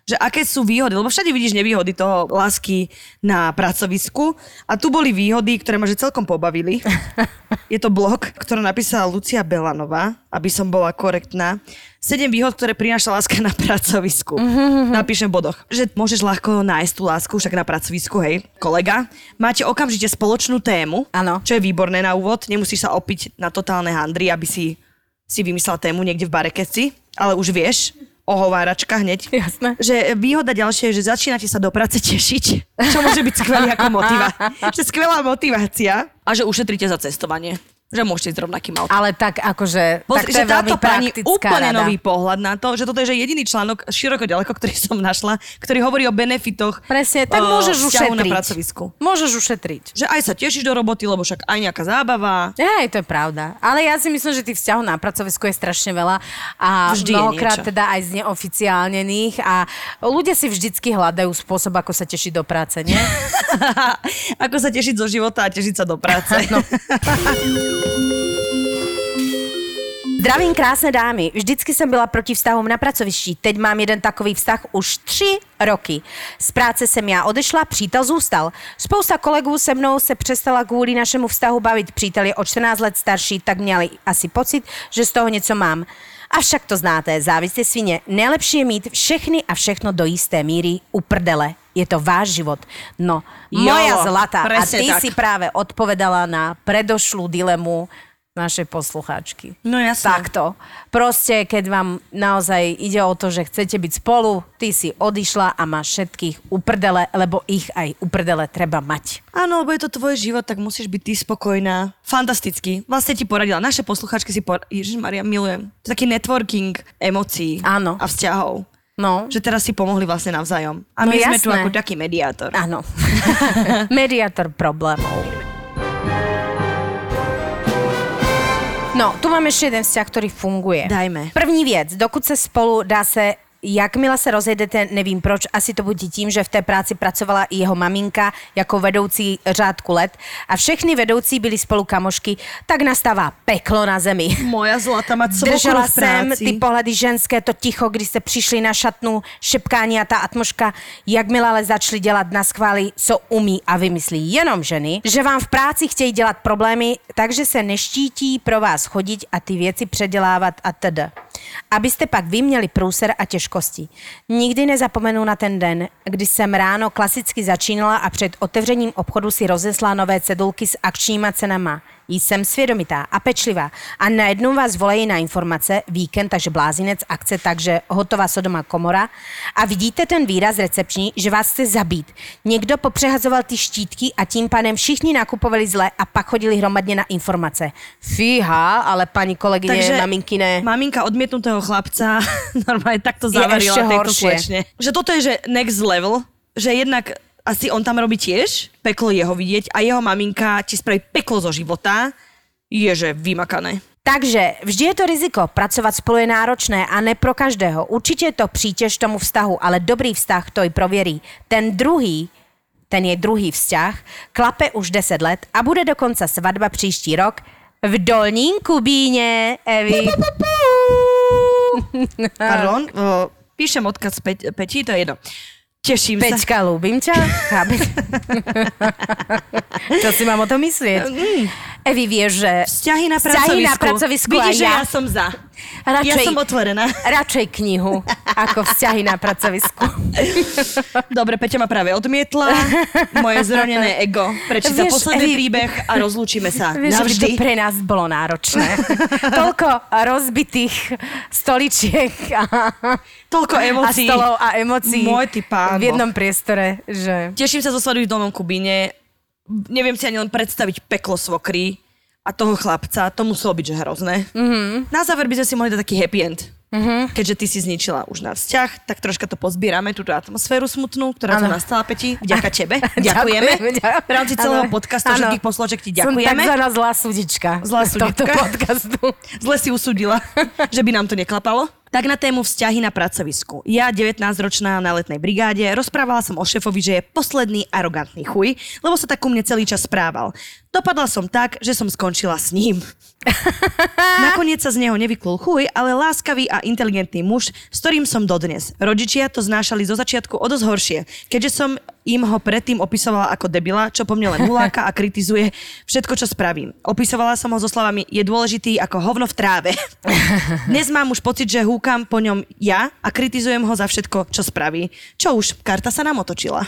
že aké sú výhody, lebo všade vidíš nevýhody toho lásky na pracovisku a tu boli výhody, ktoré ma že celkom pobavili. Je to blog, ktorý napísala Lucia Belanová, aby som bola korektná. Sedem výhod, ktoré prináša láska na pracovisku. Napíšem v bodoch, že môžeš ľahko nájsť tú lásku však na pracovisku, hej, kolega. Máte okamžite spoločnú tému, Áno. čo je výborné na úvod. Nemusíš sa opiť na totálne handry, aby si si vymyslel tému niekde v bare ale už vieš, ohováračka hneď. Jasné. Že výhoda ďalšia je, že začínate sa do práce tešiť, čo môže byť skvelý ako motivácia. že skvelá motivácia a že ušetríte za cestovanie. Že môžete ísť rovnakým autom. Ale tak akože, tak Pozri, to že je táto pani úplne rada. nový pohľad na to, že toto je že jediný článok široko ďaleko, ktorý som našla, ktorý hovorí o benefitoch Presne, tak o, môžeš vzťahu na ušetriť. pracovisku. Môžeš ušetriť. Že aj sa tešíš do roboty, lebo však aj nejaká zábava. Hej, to je pravda. Ale ja si myslím, že tých vzťahov na pracovisku je strašne veľa a Vždy mnohokrát teda aj z neoficiálnených a ľudia si vždycky hľadajú spôsob, ako sa tešiť do práce, nie? Ako sa tešiť zo života a tešiť sa do práce. No. Zdravím krásné dámy. Vždycky jsem byla proti vztahům na pracovišti. Teď mám jeden takový vztah už tři roky. Z práce jsem já odešla, přítel zůstal. Spousta kolegů se mnou se přestala kvůli našemu vztahu bavit. Přítel je o 14 let starší, tak měli asi pocit, že z toho něco mám. Avšak to znáte, závisí svině. Nejlepší je mít všechny a všechno do jisté míry u prdele. Je to váš život. No, moja Jo, zlata. A ty tak. si práve odpovedala na predošlú dilemu našej poslucháčky. No jasné. Takto. Proste, keď vám naozaj ide o to, že chcete byť spolu, ty si odišla a máš všetkých uprdele, lebo ich aj uprdele treba mať. Áno, lebo je to tvoj život, tak musíš byť ty spokojná. Fantasticky. Vlastne ti poradila. Naše posluchačky si poradila. Ježiš Maria, milujem. To je taký networking emócií Áno. a vzťahov. No, Že teraz si pomohli vlastne navzájom. A No my sme tu ako taký mediátor. áno. Mediátor problémov. No, tu máme ešte jeden vzťah, ktorý funguje. Dajme. První věc, dokud se spolu dá se Jakmile se rozejdete, nevím proč, asi to bude tím, že v té práci pracovala i jeho maminka jako vedoucí řádku let. A všechny vedoucí byli spolu kamošky, tak nastává peklo na zemi. Moja zlata mať Držela jsem ty pohledy ženské, to ticho, když jste přišli na šatnu, šepkání a ta atmoška, jakmile ale začali dělat na schvály, co umí a vymyslí jenom ženy, že vám v práci chtějí dělat problémy, takže se neštítí pro vás chodit a ty věci předělávat a td. Abyste pak vy měli průser a těžkosti. Nikdy nezapomenu na ten den, kdy jsem ráno klasicky začínala a před otevřením obchodu si rozesla nové cedulky s akčníma cenama. Jsem svědomitá a pečlivá a najednou vás volají na informace, víkend, takže blázinec, akce, takže hotová Sodoma komora a vidíte ten výraz recepční, že vás chce zabít. Někdo popřehazoval ty štítky a tím pádem všichni nakupovali zle a pak chodili hromadně na informace. Fíha, ale paní kolegyně, Takže, maminky ne. Maminka odmietnutého chlapca normálne takto zavarila tejto horšie. slečne. Že toto je že next level, že jednak asi on tam robí tiež, peklo jeho vidieť a jeho maminka ti spraví peklo zo života, je že vymakané. Takže vždy je to riziko. Pracovat spolu je náročné a ne pro každého. Určitě je to přítěž tomu vztahu, ale dobrý vztah to i prověří. Ten druhý, ten je druhý vzťah, klape už 10 let a bude dokonce svatba příští rok v Dolním Kubíně, Evi. Pardon, píšem odkaz Pe- Peti, to je jedno. Teším sa. Pečka, ľúbim ťa. Čo si mám o tom myslieť? Evi, vieš, že Vzťahy na Vzťahy pracovisku. na pracovisku a Vidíš, že ja- ja som za. radšej, Ja som otvorená. radšej knihu ako vzťahy na pracovisku. Dobre, Peťa ma práve odmietla. Moje zronené ego prečíta Vieš, posledný Evi- príbeh a rozlúčime sa. Vieš, by to Navždy. pre nás bolo náročné. Toľko rozbitých stoličiek a, Toľko a emócií. stolov a emócií Môj ty pán v jednom priestore, že... Teším sa zo svadby v Dolnom Kubíne. Neviem si ani len predstaviť peklo svokry a toho chlapca. To muselo byť, že hrozné. Mm-hmm. Na záver by sme si mohli dať taký happy end. Mm-hmm. Keďže ty si zničila už náš vzťah, tak troška to pozbierame, túto atmosféru smutnú, ktorá tu Áno. nastala, Peti. Vďaka tebe. Ďakujeme. V rámci celého podcastu Áno. všetkých posloček ti Som ďakujeme. takzvaná zlá súdička. Zlá súdička. podcastu. Zle si usúdila, že by nám to neklapalo. Tak na tému vzťahy na pracovisku. Ja, 19-ročná na letnej brigáde, rozprávala som o šéfovi, že je posledný arogantný chuj, lebo sa tak ku mne celý čas správal. Dopadla som tak, že som skončila s ním. Nakoniec sa z neho nevyklul chuj, ale láskavý a inteligentný muž, s ktorým som dodnes. Rodičia to znášali zo začiatku o dosť horšie, keďže som im ho predtým opisovala ako debila, čo po mne len huláka a kritizuje všetko, čo spravím. Opisovala som ho so slovami, je dôležitý ako hovno v tráve. Dnes mám už pocit, že húkam po ňom ja a kritizujem ho za všetko, čo spraví. Čo už, karta sa nám otočila.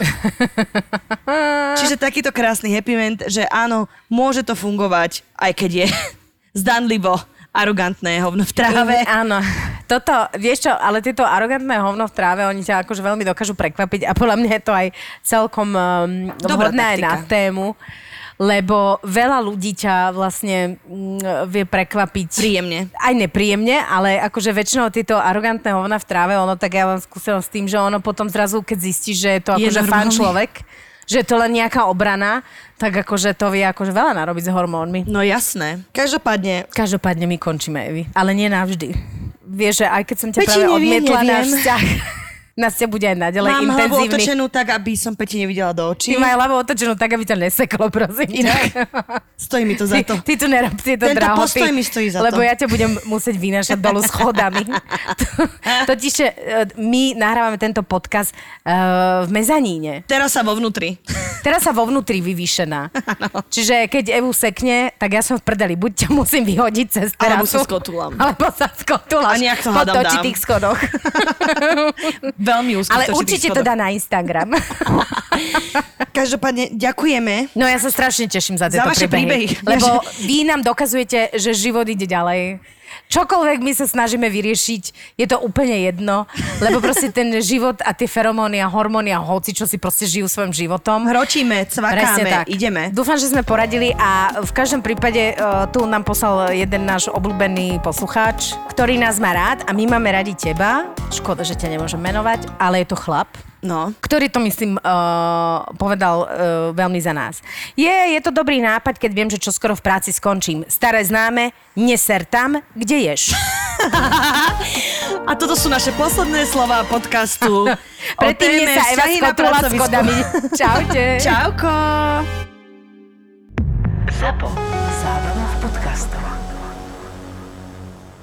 Čiže takýto krásny happy end, že áno, môže to fungovať, aj keď je zdanlivo arogantné hovno v tráve. Mm, áno. Toto, vieš čo, ale tieto arogantné hovno v tráve, oni ťa akože veľmi dokážu prekvapiť a podľa mňa je to aj celkom um, Dobrá vhodné aj na taktika. tému, lebo veľa ľudí ťa vlastne mm, vie prekvapiť. Príjemne. Aj nepríjemne, ale akože väčšinou tieto arogantné hovna v tráve, ono tak ja mám skúsenosť s tým, že ono potom zrazu, keď zistíš, že je to Je akože normálny. človek, že je to len nejaká obrana, tak akože to vie akože veľa narobiť s hormónmi. No jasné. Každopádne, Každopádne my končíme, Evi. Ale nie navždy. Vieš, že aj keď som ťa Peti, práve neviem, odmietla, neviem. náš vzťah, náš vzťah bude aj naďalej mám hlavu intenzívny. otočenú tak, aby som Peti nevidela do očí. Ty maj hlavu otočenú tak, aby ťa neseklo, prosím. ťa. Inak stojí mi to za to. Ty, ty tu nerob tieto Tento drahoty, postoj mi stojí za lebo to. ja ťa budem musieť vynášať dolu schodami. Totiž e, my nahrávame tento podcast uh, v mezaníne. Teraz sa vo vnútri. Teraz sa vo vnútri vyvýšená. Čiže keď Evu sekne, tak ja som v prdeli. Buď ťa musím vyhodiť cez terasu. Alebo sa skotulám. Alebo sa skotuláš A nejak to po hádam točitých schodoch. Veľmi úzko Ale určite to dá na Instagram. Každopádne ďakujeme. No ja sa strašne teším za tieto vaše príbehy. Lebo vy nám dokazujete, že život ide ďalej. Čokoľvek my sa snažíme vyriešiť, je to úplne jedno, lebo proste ten život a tie feromóny a hormóny a hoci, čo si proste žijú svojim životom. Hročíme, cvakáme, ideme. Dúfam, že sme poradili a v každom prípade uh, tu nám poslal jeden náš obľúbený poslucháč, ktorý nás má rád a my máme radi teba. Škoda, že ťa nemôžem menovať, ale je to chlap No. ktorý to, myslím, uh, povedal uh, veľmi za nás. Je, je to dobrý nápad, keď viem, že čoskoro v práci skončím. Staré známe, neser tam, kde ješ. A toto sú naše posledné slova podcastu. Predtým sa Eva skotula pracovisku. skodami. Čaute. Čauko. Zapo. Zábrná v podcastov.